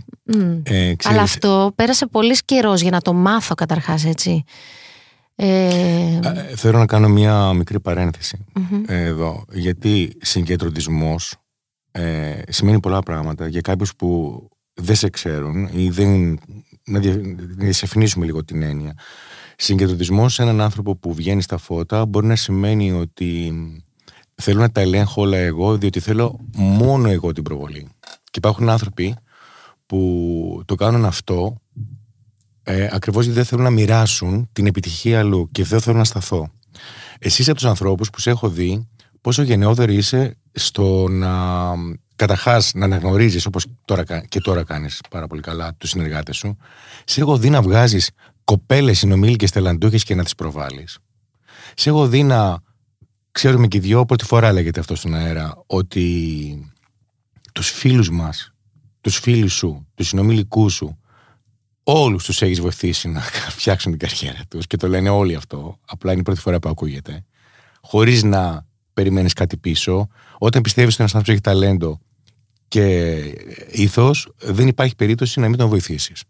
Ε, Αλλά αυτό πέρασε πολύς καιρός για να το μάθω καταρχάς έτσι. Ε... Θέλω να κάνω μια μικρή εδώ. Γιατί συγκεντρωτισμός ε, σημαίνει πολλά πράγματα για κάποιους που δεν σε ξέρουν ή δεν. Να διασαφηνίσουμε λίγο την έννοια. Συγκεντρωτισμός σε έναν άνθρωπο που βγαίνει στα φώτα μπορεί να σημαίνει ότι θέλω να τα ελέγχω όλα εγώ, διότι θέλω μόνο εγώ την προβολή. Και υπάρχουν άνθρωποι που το κάνουν αυτό ε, ακριβώς γιατί δεν θέλουν να μοιράσουν την επιτυχία αλλού και δεν θέλουν να σταθώ. Εσύ από τους ανθρώπους που σε έχω δει πόσο γενναιόδορη είσαι στο να καταρχάς να αναγνωρίζεις όπως και τώρα κάνεις πάρα πολύ καλά τους συνεργάτες σου. Σε έχω δει να βγάζεις κοπέλες συνομήλικε τελαντούχε και να τις προβάλλεις. Σε έχω δει να ξέρουμε και δυο, πρώτη φορά λέγεται αυτό στον αέρα, ότι τους φίλους μας, τους φίλους σου, τους συνομιλικούς σου, όλους τους έχεις βοηθήσει να φτιάξουν την καριέρα τους και το λένε όλοι αυτό. Απλά είναι η πρώτη φορά που ακούγεται. Χωρίς να περιμένεις κάτι πίσω. Όταν πιστεύεις ότι ένας άνθρωπος έχει ταλέντο και ήθος, δεν υπάρχει περίπτωση να μην τον βοηθήσεις.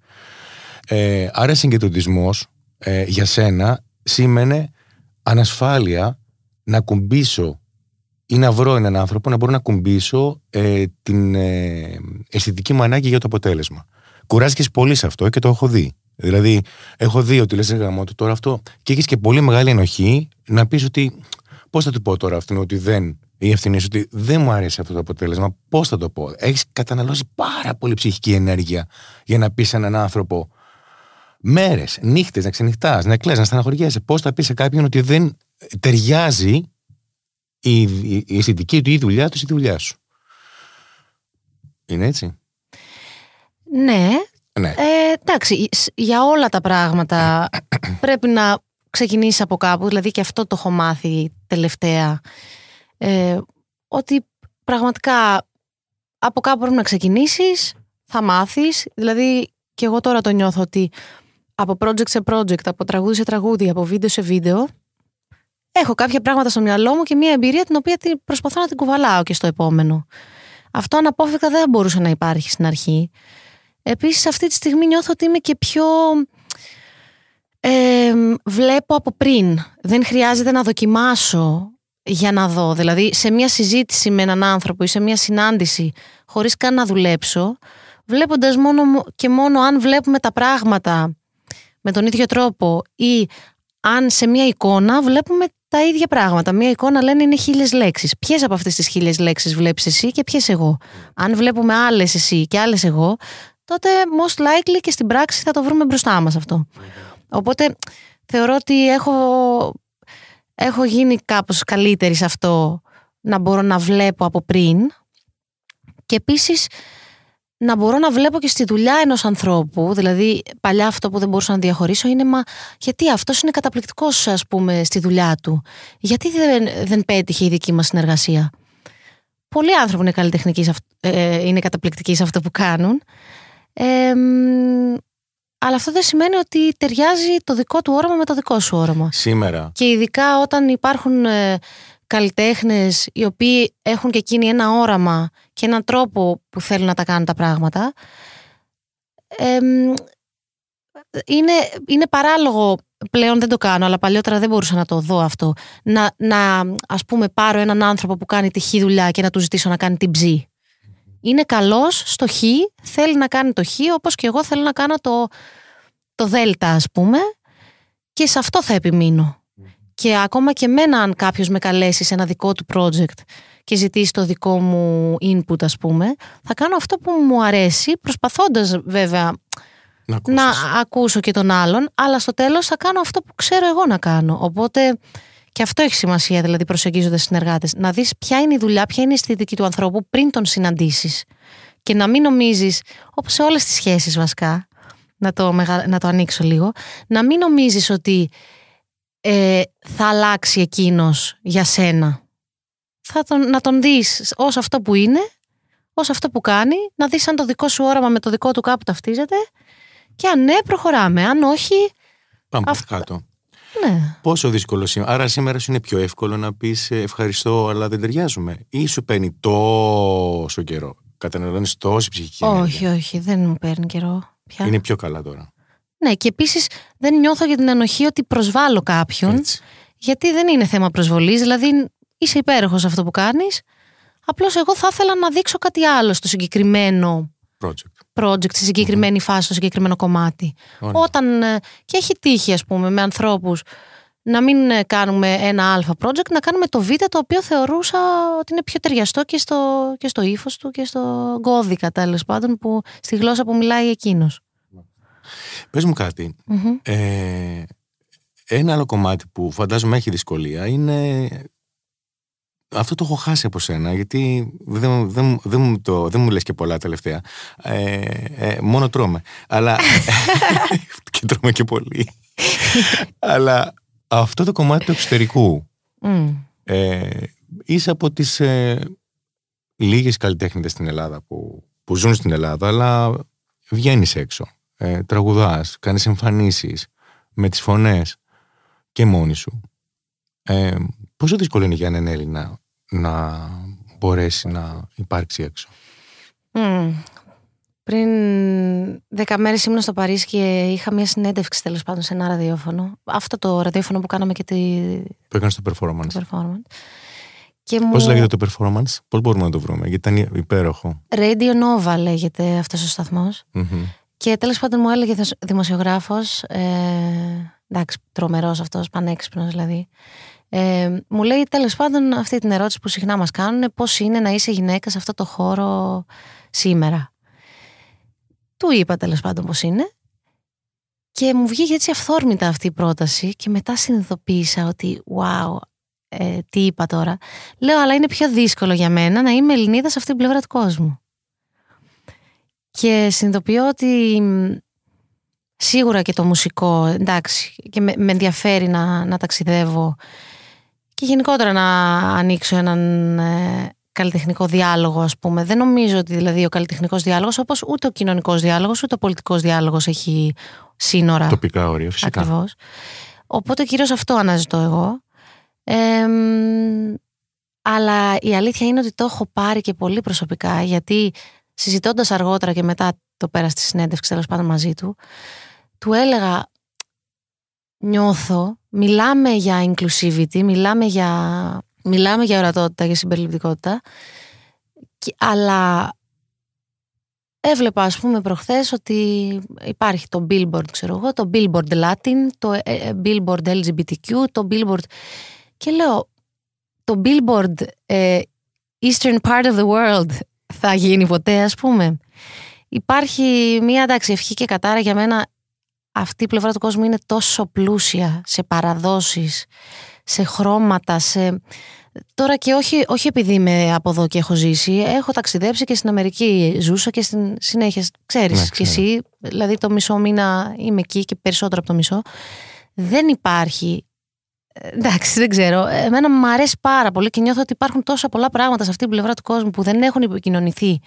Ε, άρα συγκεντρωτισμός ε, για σένα σήμαινε ανασφάλεια να κουμπίσω ή να βρω έναν άνθρωπο να μπορώ να κουμπίσω ε, την ε, αισθητική μου ανάγκη για το αποτέλεσμα. Κουράστηκες πολύ σε αυτό και το έχω δει. Δηλαδή, έχω δει ότι λες γραμμό του τώρα αυτό και έχεις και πολύ μεγάλη ενοχή να πεις ότι. Πώς θα του πω τώρα αυτόν ότι δεν. Η ευθυνή σου ότι δεν μου αρέσει αυτό το αποτέλεσμα. Πώς θα το πω. Έχεις καταναλώσει πάρα πολύ ψυχική ενέργεια για να πεις σε έναν άνθρωπο μέρες, νύχτες, να ξενυχτάς, να κλαις, να στεναχωριέσαι. Πώς θα πεις σε κάποιον ότι δεν ταιριάζει η, η, αισθητική του ή η δουλειά του ή η δουλειά σου. Είναι έτσι; Ναι. ναι. Ε, Εντάξει, για όλα τα πράγματα πρέπει να ξεκινήσει από κάπου. Δηλαδή και αυτό το έχω μάθει τελευταία. Ε, ότι πραγματικά από κάπου πρέπει να ξεκινήσεις, θα μάθεις. Δηλαδή και εγώ τώρα το νιώθω ότι από project σε project, από τραγούδι σε τραγούδι, από βίντεο σε βίντεο, έχω κάποια πράγματα στο μυαλό μου και μια εμπειρία την οποία προσπαθώ να την κουβαλάω και στο επόμενο. Αυτό αναπόφευκτα δεν μπορούσε να υπάρχει στην αρχή. Επίσης αυτή τη στιγμή νιώθω ότι είμαι και πιο... Ε, βλέπω από πριν. Δεν χρειάζεται να δοκιμάσω για να δω. Δηλαδή σε μια συζήτηση με έναν άνθρωπο ή σε μια συνάντηση χωρίς καν να δουλέψω, βλέποντας μόνο και μόνο αν βλέπουμε τα πράγματα με τον ίδιο τρόπο ή αν σε μια εικόνα βλέπουμε τα ίδια πράγματα. Μια εικόνα λένε είναι χίλιες λέξεις. Ποιες από αυτές τις χίλιες λέξεις βλέπεις εσύ και ποιες εγώ; Αν βλέπουμε άλλες εσύ και άλλες εγώ, τότε most likely και στην πράξη θα το βρούμε μπροστά μας αυτό. Οπότε θεωρώ ότι έχω, έχω γίνει κάπως καλύτερη σε αυτό να μπορώ να βλέπω από πριν και επίσης να μπορώ να βλέπω και στη δουλειά ενός ανθρώπου, δηλαδή παλιά αυτό που δεν μπορούσα να διαχωρίσω είναι μα γιατί αυτός είναι καταπληκτικός ας πούμε στη δουλειά του. Γιατί δεν, δεν πέτυχε η δική μας συνεργασία; Πολλοί άνθρωποι είναι, καλλιτεχνικοί, ε, είναι καταπληκτικοί σε αυτό που κάνουν. Ε, αλλά αυτό δεν σημαίνει ότι ταιριάζει το δικό του όραμα με το δικό σου όραμα. Σήμερα. Και ειδικά όταν υπάρχουν ε, καλλιτέχνες οι οποίοι έχουν και εκείνοι ένα όραμα και έναν τρόπο που θέλουν να τα κάνουν τα πράγματα. είναι, είναι παράλογο πλέον δεν το κάνω, αλλά παλιότερα δεν μπορούσα να το δω αυτό. Να, να ας πούμε πάρω έναν άνθρωπο που κάνει τη χ δουλειά και να του ζητήσω να κάνει την ψ. Είναι καλός στο χ, θέλει να κάνει το χ, όπως και εγώ θέλω να κάνω το, το δέλτα ας πούμε και σε αυτό θα επιμείνω. Και ακόμα και εμένα αν κάποιος με καλέσει σε ένα δικό του project και ζητήσει το δικό μου input ας πούμε, θα κάνω αυτό που μου αρέσει, προσπαθώντας βέβαια να, να ακούσω και τον άλλον, αλλά στο τέλος θα κάνω αυτό που ξέρω εγώ να κάνω. Οπότε και αυτό έχει σημασία, δηλαδή προσεγγίζοντας συνεργάτες. Να δεις ποια είναι η δουλειά, ποια είναι η αισθητική του ανθρώπου πριν τον συναντήσεις. Και να μην νομίζεις, όπως σε όλες τις σχέσεις βασικά, να το, να το ανοίξω λίγο, να μην νομίζεις ότι ε, θα αλλάξει εκείνος για σένα. Θα τον, να τον δεις ως αυτό που είναι, ως αυτό που κάνει, να δεις αν το δικό σου όραμα με το δικό του κάπου ταυτίζεται. Και αν ναι, προχωράμε. Αν όχι. Πάμε κάτω. Ναι. Πόσο δύσκολο σήμερα. Άρα σήμερα σου είναι πιο εύκολο να πεις ευχαριστώ, αλλά δεν ταιριάζουμε. Ή σου παίρνει τόσο καιρό. Καταναλώνεις τόση ψυχική ενέργεια. Όχι, όχι, δεν μου παίρνει καιρό. Πια. Είναι πιο καλά τώρα. Ναι, και επίσης δεν νιώθω για την ανοχή ότι προσβάλλω κάποιον. Έτσι. Γιατί δεν είναι θέμα προσβολής. Δηλαδή είσαι υπέροχος αυτό που κάνεις. Απλώς εγώ θα ήθελα να δείξω κάτι άλλο στο συγκεκριμένο project, project στη συγκεκριμένη φάση, στο συγκεκριμένο κομμάτι. Όταν. Ε, και έχει τύχει, ας πούμε, με ανθρώπους να μην ε, κάνουμε ένα αλφα project, να κάνουμε το β το οποίο θεωρούσα ότι είναι πιο ταιριαστό και στο, και στο ύφος του και στο κώδικα τέλος πάντων, που, στη γλώσσα που μιλάει εκείνος. Πες μου κάτι. Ε, ένα άλλο κομμάτι που φαντάζομαι έχει δυσκολία είναι αυτό το έχω χάσει από σένα, γιατί δεν, δεν, δεν, μου, το, δεν μου λες και πολλά τελευταία. Ε, ε, μόνο τρώμε. Αλλά. και τρώμε και πολύ. Αλλά αυτό το κομμάτι του εξωτερικού. Ε, είσαι από τις ε, λίγες καλλιτέχνητες στην Ελλάδα που, που ζουν στην Ελλάδα, αλλά βγαίνεις έξω. Ε, τραγουδάς, κάνεις εμφανίσεις με τις φωνές και μόνη σου. Ε, πόσο δύσκολο είναι για έναν Έλληνα να μπορέσει να υπάρξει έξω; Πριν δέκα μέρες ήμουν στο Παρίσι και είχα μια συνέντευξη τέλος πάντων σε ένα ραδιόφωνο. Αυτό το ραδιόφωνο που κάναμε και τη... Που έκανε το performance. Το performance. Και μου... Πώς λέγεται το performance, πώς μπορούμε να το βρούμε, γιατί ήταν υπέροχο. Radio Nova λέγεται αυτός ο σταθμος Και τέλος πάντων μου έλεγε δημοσιογράφος, ε, εντάξει τρομερός αυτός, πανέξυπνος δηλαδή, ε, μου λέει τέλος πάντων αυτή την ερώτηση που συχνά μας κάνουν πώς είναι να είσαι γυναίκα σε αυτό το χώρο σήμερα. Του είπα τέλος πάντων πώς είναι και μου βγήκε έτσι αυθόρμητα αυτή η πρόταση και μετά συνειδητοποίησα ότι wow, ε, τι είπα τώρα. Λέω αλλά είναι πιο δύσκολο για μένα να είμαι Ελληνίδα σε αυτή την πλευρά του κόσμου. Και συνειδητοποιώ ότι Σίγουρα και το μουσικό, εντάξει, και με, με ενδιαφέρει να, να ταξιδεύω και γενικότερα να ανοίξω έναν ε, καλλιτεχνικό διάλογο, ας πούμε. Δεν νομίζω ότι δηλαδή ο καλλιτεχνικός διάλογος, όπως ούτε ο κοινωνικός διάλογος, ούτε ο πολιτικός διάλογος έχει σύνορα. Τοπικά όρια, φυσικά. Ακριβώς. Οπότε κυρίως αυτό αναζητώ εγώ. Ε, αλλά η αλήθεια είναι ότι το έχω πάρει και πολύ προσωπικά, γιατί συζητώντας αργότερα και μετά το πέρας στη συνέντευξης τέλος πάντων μαζί του, του έλεγα νιώθω, μιλάμε για inclusivity, μιλάμε για, μιλάμε για ορατότητα, για συμπεριληπτικότητα, αλλά έβλεπα ας πούμε προχθές ότι υπάρχει το Billboard, ξέρω εγώ, το Billboard Latin, το ε, ε, Billboard LGBTQ, το Billboard... Και λέω, το Billboard ε, Eastern part of the world θα γίνει ποτέ ας πούμε. Υπάρχει μία εντάξει ευχή και κατάρα για μένα αυτή η πλευρά του κόσμου είναι τόσο πλούσια σε παραδόσεις, σε χρώματα, σε... Τώρα και όχι, όχι επειδή είμαι από εδώ και έχω ζήσει, έχω ταξιδέψει και στην Αμερική ζούσα και στην συνέχεια, ξέρεις ναι, και εσύ, δηλαδή το μισό μήνα είμαι εκεί και περισσότερο από το μισό. Δεν υπάρχει Εντάξει, δεν ξέρω. Εμένα μου αρέσει πάρα πολύ και νιώθω ότι υπάρχουν τόσα πολλά πράγματα σε αυτή την πλευρά του κόσμου που δεν έχουν επικοινωνηθεί.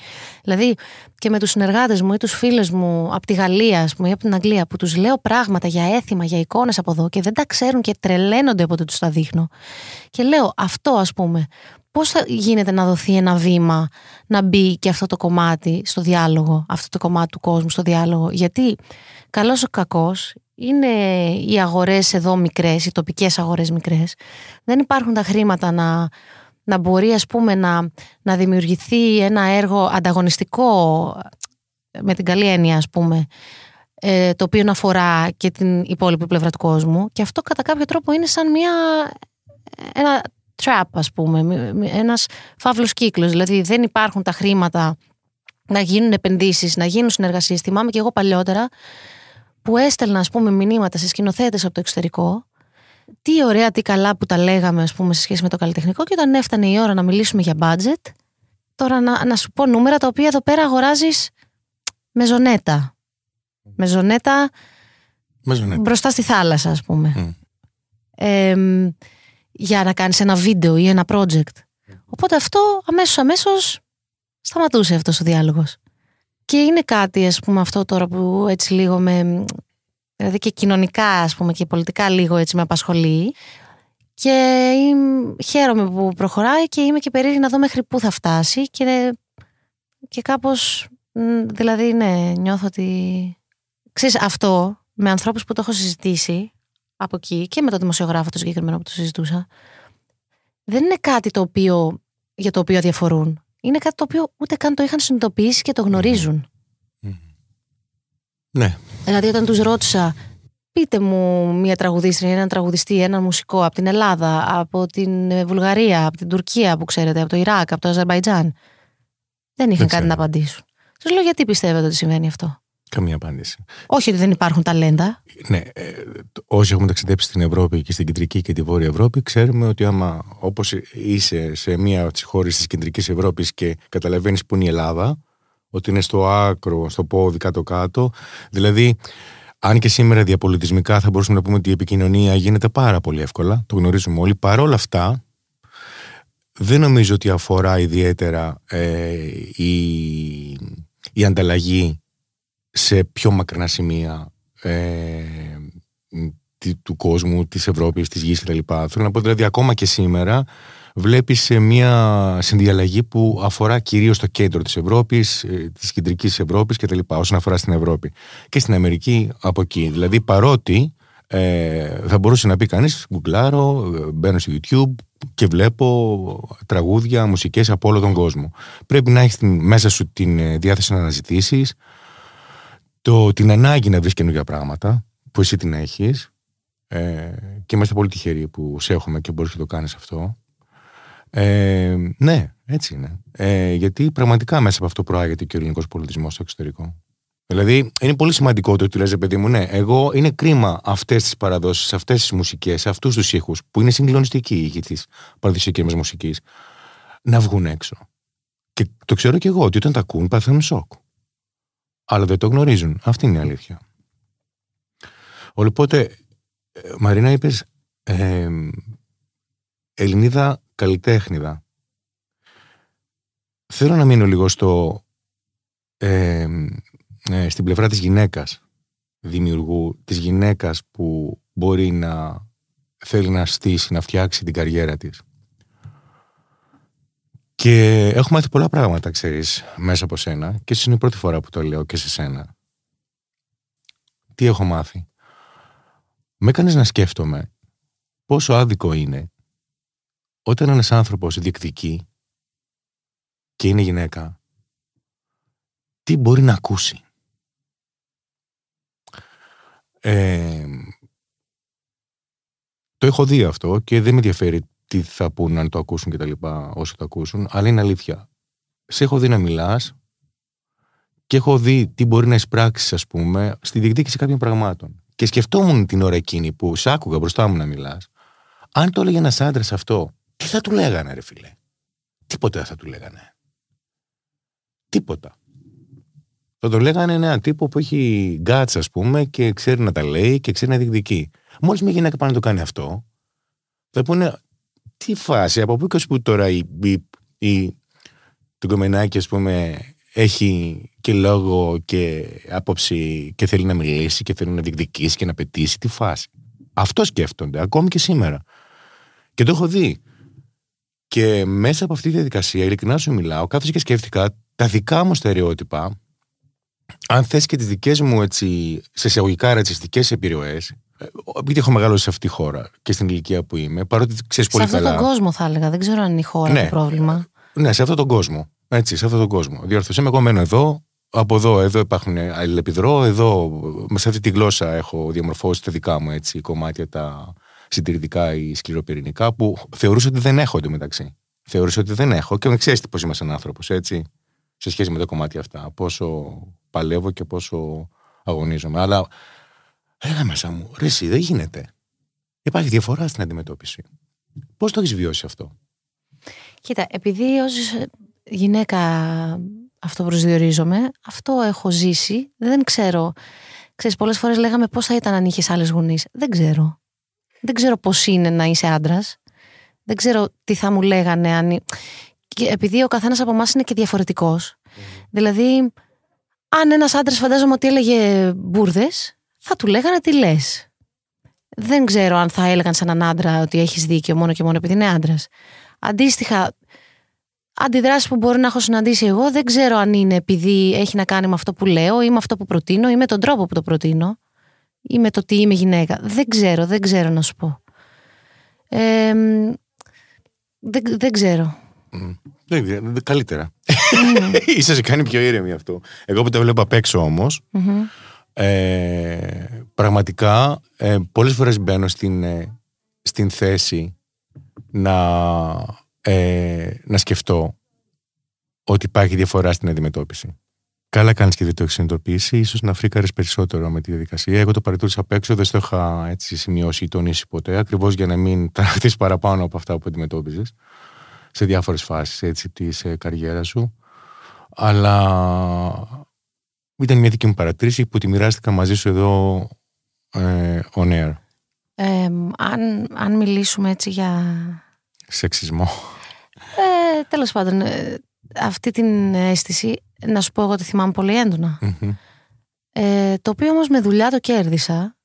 Δηλαδή και με τους συνεργάτες μου ή τους φίλες μου από τη Γαλλία ας πούμε, ή από την Αγγλία που τους λέω πράγματα για έθιμα, για εικόνες από εδώ και δεν τα ξέρουν και τρελαίνονται όποτε τους τα δείχνω. Και λέω αυτό ας πούμε. Πώς θα γίνεται να δοθεί ένα βήμα να μπει και αυτό το κομμάτι στο διάλογο, αυτό το κομμάτι του κόσμου στο διάλογο; Γιατί καλός ο κακός είναι οι αγορές εδώ μικρές, οι τοπικές αγορές μικρές. Δεν υπάρχουν τα χρήματα να, να μπορεί ας πούμε να, να δημιουργηθεί ένα έργο ανταγωνιστικό με την καλή έννοια ας πούμε ε, το οποίο να αφορά και την υπόλοιπη πλευρά του κόσμου. Και αυτό κατά κάποιο τρόπο είναι σαν μια, ένα trap ας πούμε, ένας φαύλος κύκλος. Δηλαδή δεν υπάρχουν τα χρήματα να γίνουν επενδύσεις, να γίνουν συνεργασίες. Θυμάμαι και εγώ παλιότερα που έστελνα ας πούμε μηνύματα σε σκηνοθέτες από το εξωτερικό τι ωραία, τι καλά που τα λέγαμε ας πούμε σε σχέση με το καλλιτεχνικό και όταν έφτανε η ώρα να μιλήσουμε για budget τώρα να, να σου πω νούμερα τα οποία εδώ πέρα αγοράζεις με ζωνέτα με ζωνέτα, μπροστά στη θάλασσα ας πούμε. Για να κάνεις ένα βίντεο ή ένα project. Οπότε αυτό αμέσως αμέσως σταματούσε αυτός ο διάλογος και είναι κάτι, ας πούμε, αυτό τώρα που έτσι λίγο με. Δηλαδή και κοινωνικά, ας πούμε, και πολιτικά λίγο έτσι με απασχολεί. Και είμαι, χαίρομαι που προχωράει και είμαι και περίεργη να δω μέχρι πού θα φτάσει. Και, και κάπως, δηλαδή, ναι, νιώθω ότι. Ξέρεις, αυτό με ανθρώπους που το έχω συζητήσει από εκεί και με τον δημοσιογράφο το συγκεκριμένο που το συζητούσα, δεν είναι κάτι το οποίο, για το οποίο διαφορούν είναι κάτι το οποίο ούτε καν το είχαν συνειδητοποιήσει και το γνωρίζουν. Ναι. Δηλαδή, όταν τους ρώτησα, πείτε μου μια τραγουδίστρια, έναν τραγουδιστή, έναν μουσικό από την Ελλάδα, από την Βουλγαρία, από την Τουρκία που ξέρετε, από το Ιράκ, από το Αζερβαϊτζάν. Δεν είχαν κάτι να απαντήσουν. Τους λέω, γιατί πιστεύετε ότι συμβαίνει αυτό; Καμία απάντηση. Όχι ότι δεν υπάρχουν ταλέντα. Ναι, ε, όσοι έχουμε ταξιδέψει στην Ευρώπη και στην κεντρική και τη βόρεια Ευρώπη, ξέρουμε ότι άμα όπως είσαι σε μία από τις χώρες της κεντρικής Ευρώπης και καταλαβαίνεις που είναι η Ελλάδα, ότι είναι στο άκρο, στο πόδι, κάτω-κάτω. Δηλαδή, αν και σήμερα διαπολιτισμικά θα μπορούσαμε να πούμε ότι η επικοινωνία γίνεται πάρα πολύ εύκολα, το γνωρίζουμε όλοι. Παρ' όλα αυτά, δεν νομίζω ότι αφορά ιδιαίτερα ε, η, η ανταλλαγή σε πιο μακρινά σημεία ε, του κόσμου, της Ευρώπης, της γης κτλ. Θέλω να πω δηλαδή ακόμα και σήμερα βλέπεις μια συνδιαλλαγή που αφορά κυρίως το κέντρο της Ευρώπης, ε, της κεντρικής Ευρώπης κτλ. όσον αφορά στην Ευρώπη. Και στην Αμερική από εκεί. Δηλαδή παρότι ε, θα μπορούσε να πει κανείς γκουγκλάρω, μπαίνω στο YouTube και βλέπω τραγούδια, μουσικές από όλο τον κόσμο. Πρέπει να έχεις μέσα σου την ε, διάθεση να αναζητήσεις, το, την ανάγκη να βρεις καινούργια πράγματα που εσύ την έχεις. Ε, και είμαστε πολύ τυχεροί που σε έχουμε και μπορείς να το κάνεις αυτό. Ε, ναι, έτσι είναι. Ε, γιατί πραγματικά μέσα από αυτό προάγεται και ο ελληνικός πολιτισμός στο εξωτερικό. Δηλαδή, είναι πολύ σημαντικό το ότι λες, παιδί μου, ναι, εγώ είναι κρίμα αυτές τις παραδόσεις, αυτές τις μουσικές, αυτούς τους ήχους, που είναι συγκλονιστικοί οι ήχοι της παραδοσιακής μας μουσικής, να βγουν έξω. Και το ξέρω και εγώ ότι όταν τα ακούν παθαίνουν σοκ αλλά δεν το γνωρίζουν. Αυτή είναι η αλήθεια. Οπότε, ε, Μαρίνα, είπες ε, Ελληνίδα καλλιτέχνηδα. Θέλω να μείνω λίγο στο, ε, ε, στην πλευρά της γυναίκας δημιουργού, της γυναίκας που μπορεί να θέλει να στήσει, να φτιάξει την καριέρα της. Και έχω μάθει πολλά πράγματα, ξέρεις, μέσα από σένα και είναι η πρώτη φορά που το λέω και σε σένα. Τι έχω μάθει; Με έκανες να σκέφτομαι πόσο άδικο είναι όταν ένας άνθρωπος διεκδικεί και είναι γυναίκα, τι μπορεί να ακούσει. Ε, το έχω δει αυτό και δεν με ενδιαφέρει τι θα πούν αν το ακούσουν και τα λοιπά όσοι το ακούσουν, αλλά είναι αλήθεια. Σε έχω δει να μιλάς και έχω δει τι μπορεί να εισπράξεις, ας πούμε, στη διεκδίκηση κάποιων πραγμάτων. Και σκεφτόμουν την ώρα εκείνη που σ' άκουγα μπροστά μου να μιλάς, αν το έλεγε ένας άντρας αυτό, τι θα του λέγανε, ρε φιλέ. Τίποτα δεν θα του λέγανε. Τίποτα. Θα το λέγανε ένα τύπο που έχει γκάτς, ας πούμε, και ξέρει να τα λέει και ξέρει να διεκδικεί. Μόλις μια γυναίκα πάει να το κάνει αυτό, θα πούνε τι φάση, από πού και που τώρα η, η, η, το κομμενάκι, ας πούμε, έχει και λόγο και άποψη και θέλει να μιλήσει και θέλει να διεκδικήσει και να πετήσει, τι φάση. Αυτό σκέφτονται, ακόμη και σήμερα. Και το έχω δει. Και μέσα από αυτή τη διαδικασία, ειλικρινά σου μιλάω, κάθεσα και σκέφτηκα τα δικά μου στερεότυπα, αν θες και τις δικές μου έτσι, σε εισαγωγικά ρατσιστικές επιρροές, ε, επειδή έχω μεγαλώσει σε αυτή τη χώρα και στην ηλικία που είμαι, παρότι ξέρεις πολύ καλά. Σε αυτόν τον κόσμο θα έλεγα, δεν ξέρω αν είναι η χώρα ναι, το πρόβλημα. Ναι, σε αυτόν τον κόσμο. Έτσι, σε αυτόν τον κόσμο. Διορθωσέ με, εγώ μένω εδώ, από εδώ, εδώ υπάρχουν αλληλεπιδρό, εδώ, σε αυτή τη γλώσσα έχω διαμορφώσει τα δικά μου έτσι, κομμάτια, τα συντηρητικά ή σκληροπυρηνικά, που θεωρούσα ότι δεν έχω μεταξύ. Θεωρούσα ότι δεν έχω και με ξέρεις πώς είμαι σαν άνθρωπος, έτσι, σε σχέση με τα κομμάτια αυτά. Πόσο παλεύω και πόσο αγωνίζομαι. Αλλά έλεγα μέσα μου, ρε, εσύ, δεν γίνεται. Υπάρχει διαφορά στην αντιμετώπιση. Πώς το έχεις βιώσει αυτό, Κοίτα, επειδή ως γυναίκα αυτό προσδιορίζομαι, αυτό έχω ζήσει, δεν ξέρω. Ξέρεις, πολλές φορές λέγαμε πώς θα ήταν αν είχες άλλες γονείς. Δεν ξέρω. Δεν ξέρω πώς είναι να είσαι άντρας. Δεν ξέρω τι θα μου λέγανε αν... Και επειδή ο καθένας από εμάς είναι και διαφορετικός. Δηλαδή, αν ένας άντρας φαντάζομαι ότι έλεγε μπουρδες, θα του λέγανε τι λες. Δεν ξέρω αν θα έλεγαν σε έναν άντρα ότι έχεις δίκιο μόνο και μόνο επειδή είναι άντρας. Αντίστοιχα, αντιδράσεις που μπορεί να έχω συναντήσει εγώ δεν ξέρω αν είναι επειδή έχει να κάνει με αυτό που λέω ή με αυτό που προτείνω ή με τον τρόπο που το προτείνω ή με το τι είμαι γυναίκα. Δεν ξέρω, δεν ξέρω να σου πω. Ε, δεν, δεν ξέρω. Mm. καλύτερα. Mm. Ίσως κάνει πιο ήρεμη αυτό. Εγώ που τα βλέπω απ' έξω όμως, ε, πραγματικά ε, πολλές φορές μπαίνω στην, ε, στην θέση να ε, να σκεφτώ ότι υπάρχει διαφορά στην αντιμετώπιση. Καλά κάνεις και δεν το έχεις συνειδητοποιήσει. σω να φρίκαρες περισσότερο με τη διαδικασία. Εγώ το παρατήρησα απ' έξω, δεν το είχα έτσι σημειώσει ή τονίσει ποτέ. Ακριβώς για να μην τραχθεί παραπάνω από αυτά που αντιμετώπιζες σε διάφορες φάσεις της ε, καριέρας σου. Αλλά ήταν μια δική μου παρατήρηση που τη μοιράστηκα μαζί σου εδώ ε, on air. αν, αν μιλήσουμε έτσι για Σεξισμό. Ε, τέλος πάντων, ε, αυτή την αίσθηση, να σου πω εγώ ότι θυμάμαι πολύ Ε, το οποίο όμως με δουλειά το κέρδισα.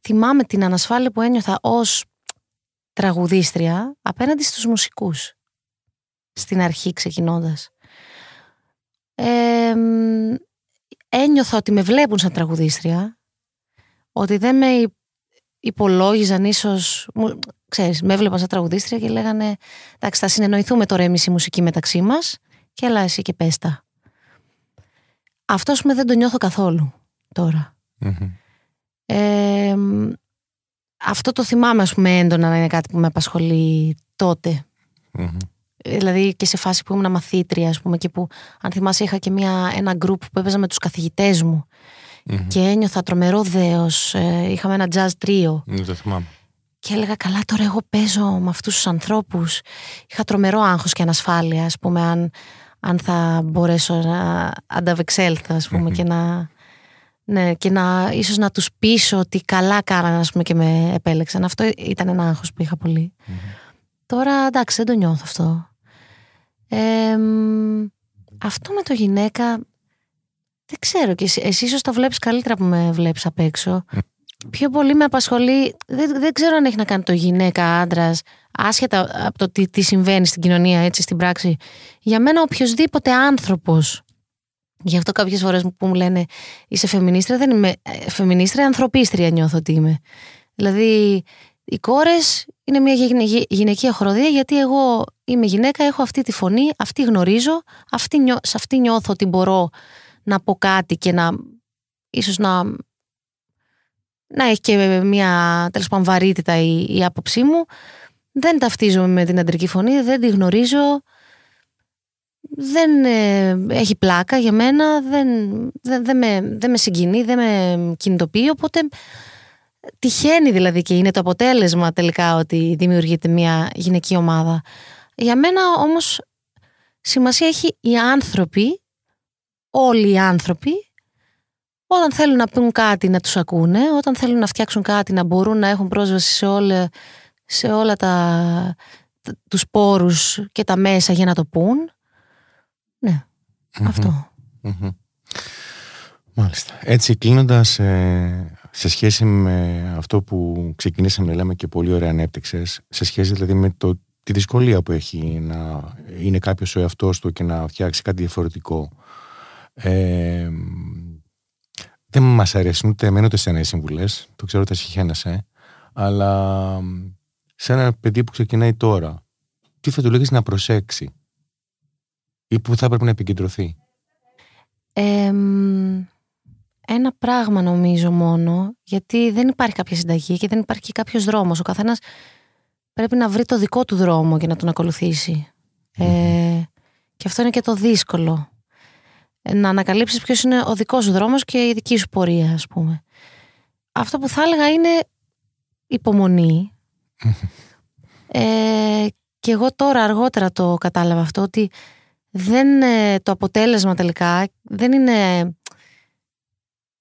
Θυμάμαι την ανασφάλεια που ένιωθα ως τραγουδίστρια απέναντι στους μουσικούς. Στην αρχή ξεκινώντας. Ε, ένιωθα ότι με βλέπουν σαν τραγουδίστρια, ότι δεν με υπολόγιζαν ίσως, ξέρεις, με έβλεπαν σαν τραγουδίστρια και λέγανε εντάξει θα συνεννοηθούμε τώρα εμείς η μουσική μεταξύ μας και έλα εσύ και πες τα. Αυτό με δεν το νιώθω καθόλου αυτό το θυμάμαι ας πούμε έντονα να είναι κάτι που με απασχολεί Δηλαδή και σε φάση που ήμουν μαθήτρια ας πούμε και που αν θυμάσαι είχα και μια, ένα γκρουπ που έπαιζα με τους καθηγητές μου και ένιωθα τρομερό δέος. Ε, είχαμε ένα jazz τρίο. Ναι, το θυμάμαι. Και έλεγα καλά τώρα εγώ παίζω με αυτούς τους ανθρώπους. Είχα τρομερό άγχος και ανασφάλεια ας πούμε αν, αν θα μπορέσω να ανταβεξέλθω ας πουμε και να, Ναι, και να, ίσως να τους πείσω ότι καλά κάνανε ας πούμε, και με επέλεξαν. Αυτό ήταν ένα άγχος που είχα πολύ. Τώρα εντάξει δεν το νιώθω αυτό. Ε, αυτό με το γυναίκα δεν ξέρω και εσύ, εσύ ίσως το βλέπεις καλύτερα που με βλέπεις απ' έξω. Πιο πολύ με απασχολεί, δεν, δεν ξέρω αν έχει να κάνει το γυναίκα άντρας, άσχετα από το τι, τι συμβαίνει στην κοινωνία, έτσι στην πράξη. Για μένα οποιοδήποτε άνθρωπος Γι' αυτό κάποιες φορές που μου λένε είσαι φεμινίστρια, δεν είμαι ε, φεμινίστρια, ανθρωπίστρια νιώθω ότι είμαι. Δηλαδή, οι κόρες είναι μια γυναικεία χοροδία γιατί εγώ είμαι γυναίκα, έχω αυτή τη φωνή, αυτή γνωρίζω, αυτή σε αυτή νιώθω ότι μπορώ να πω κάτι και να ίσως να, να έχει και μια τέλος πάντων βαρύτητα η, η άποψή μου. Δεν ταυτίζομαι με την αντρική φωνή, δεν τη γνωρίζω, δεν ε, έχει πλάκα για μένα, δεν, δεν, δεν, με, δεν με συγκινεί, δεν με κινητοποιεί, οπότε τυχαίνει δηλαδή και είναι το αποτέλεσμα τελικά ότι δημιουργείται μια γυναική ομάδα. Για μένα όμως σημασία έχει οι άνθρωποι, όλοι οι άνθρωποι, όταν θέλουν να πούν κάτι να τους ακούνε, όταν θέλουν να φτιάξουν κάτι να μπορούν να έχουν πρόσβαση σε όλα, σε όλα τα, τους πόρους και τα μέσα για να το πούν ναι, αυτό. Μάλιστα. Έτσι κλείνοντας ε, σε σχέση με αυτό που ξεκινήσαμε να λέμε και πολύ ωραία ανέπτυξες, σε σχέση δηλαδή με το, τη δυσκολία που έχει να είναι κάποιος ο εαυτός του και να φτιάξει κάτι διαφορετικό. Ε, δεν μας αρέσουν ούτε εμένα ούτε σε συμβουλές, το ξέρω ότι τα συγχαίνεσαι, αλλά σε ένα παιδί που ξεκινάει τώρα, τι θα του λέγεις να προσέξει ή που θα έπρεπε να επικεντρωθεί; Ένα πράγμα νομίζω μόνο, γιατί δεν υπάρχει κάποια συνταγή και δεν υπάρχει κάποιος δρόμος. Ο καθένας πρέπει να βρει το δικό του δρόμο για να τον ακολουθήσει. Ε, και αυτό είναι και το δύσκολο. Ε, να ανακαλύψεις ποιος είναι ο δικός σου δρόμος και η δική σου πορεία, ας πούμε. Αυτό που θα έλεγα είναι υπομονή. ε, και εγώ τώρα αργότερα το κατάλαβα αυτό, ότι δεν, ε, το αποτέλεσμα τελικά δεν είναι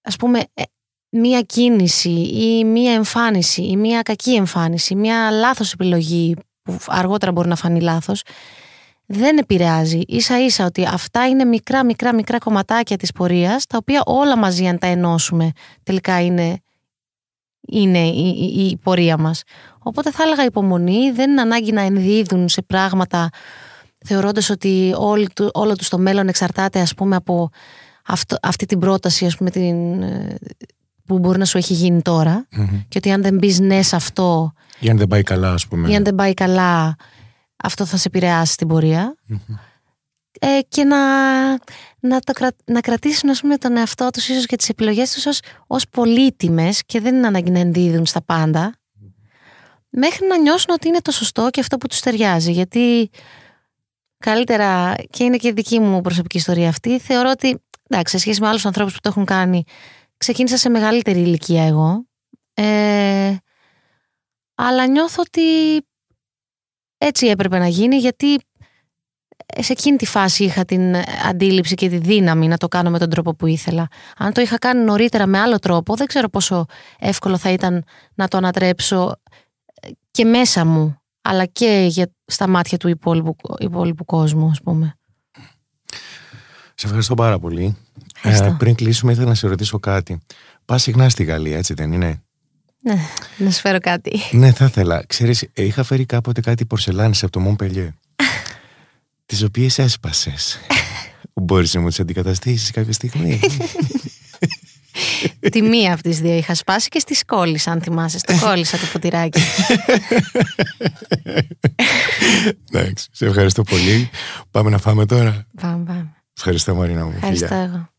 ας πούμε ε, μία κίνηση ή μία εμφάνιση ή μία κακή εμφάνιση, μία λάθος επιλογή που αργότερα μπορεί να φανεί λάθος δεν επηρεάζει. Ίσα ίσα ότι αυτά είναι μικρά μικρά μικρά κομματάκια της πορείας τα οποία όλα μαζί αν τα ενώσουμε τελικά είναι, είναι η, η, η πορεία μας. Οπότε θα έλεγα υπομονή, δεν είναι ανάγκη να ενδίδουν σε πράγματα θεωρώντας ότι όλο, όλο τους το μέλλον εξαρτάται ας πούμε από αυτό, αυτή την πρόταση ας πούμε, την, ε, που μπορεί να σου έχει γίνει και ότι αν δεν μπει ναι σε αυτό ή αν δεν πάει καλά ας πούμε. ή αν δεν πάει καλά αυτό θα σε επηρεάσει στην πορεια ε, και να, να, το, να κρατήσουν ας πούμε, τον εαυτό τους ίσως και τις επιλογές τους ως, ως πολύτιμες και δεν είναι ανάγκη να ενδίδουν στα πάντα. Μέχρι να νιώσουν ότι είναι το σωστό και αυτό που τους ταιριάζει. Γιατί καλύτερα και είναι και δική μου προσωπική ιστορία αυτή. Θεωρώ ότι, εντάξει, σε σχέση με άλλους ανθρώπους που το έχουν κάνει, ξεκίνησα σε μεγαλύτερη ηλικία εγώ. Ε, αλλά νιώθω ότι έτσι έπρεπε να γίνει γιατί σε εκείνη τη φάση είχα την αντίληψη και τη δύναμη να το κάνω με τον τρόπο που ήθελα. Αν το είχα κάνει νωρίτερα με άλλο τρόπο, δεν ξέρω πόσο εύκολο θα ήταν να το ανατρέψω και μέσα μου αλλά και για, στα μάτια του υπόλοιπου, υπόλοιπου κόσμου, ας πούμε. Σε ευχαριστώ πάρα πολύ. Ε, πριν κλείσουμε, ήθελα να σε ρωτήσω κάτι. Πας συχνά στη Γαλλία, έτσι δεν είναι; Ναι, να σου φέρω κάτι. Ναι, θα ήθελα. Ξέρεις, είχα φέρει κάποτε κάτι πορσελάνες από το Μομπελιέ, τις οποίες έσπασες. Μπορείς να μου τις αντικαταστήσεις κάποια στιγμή; Τη μία από τις δύο είχα σπάσει και στη κόλλησα, αν θυμάσαι. Στο κόλλησα το ποτηράκι. Εντάξει, σε ευχαριστώ πολύ. Πάμε να φάμε τώρα. Πάμε, πάμε. Ευχαριστώ Μαρίνα μου. Ευχαριστώ εγώ.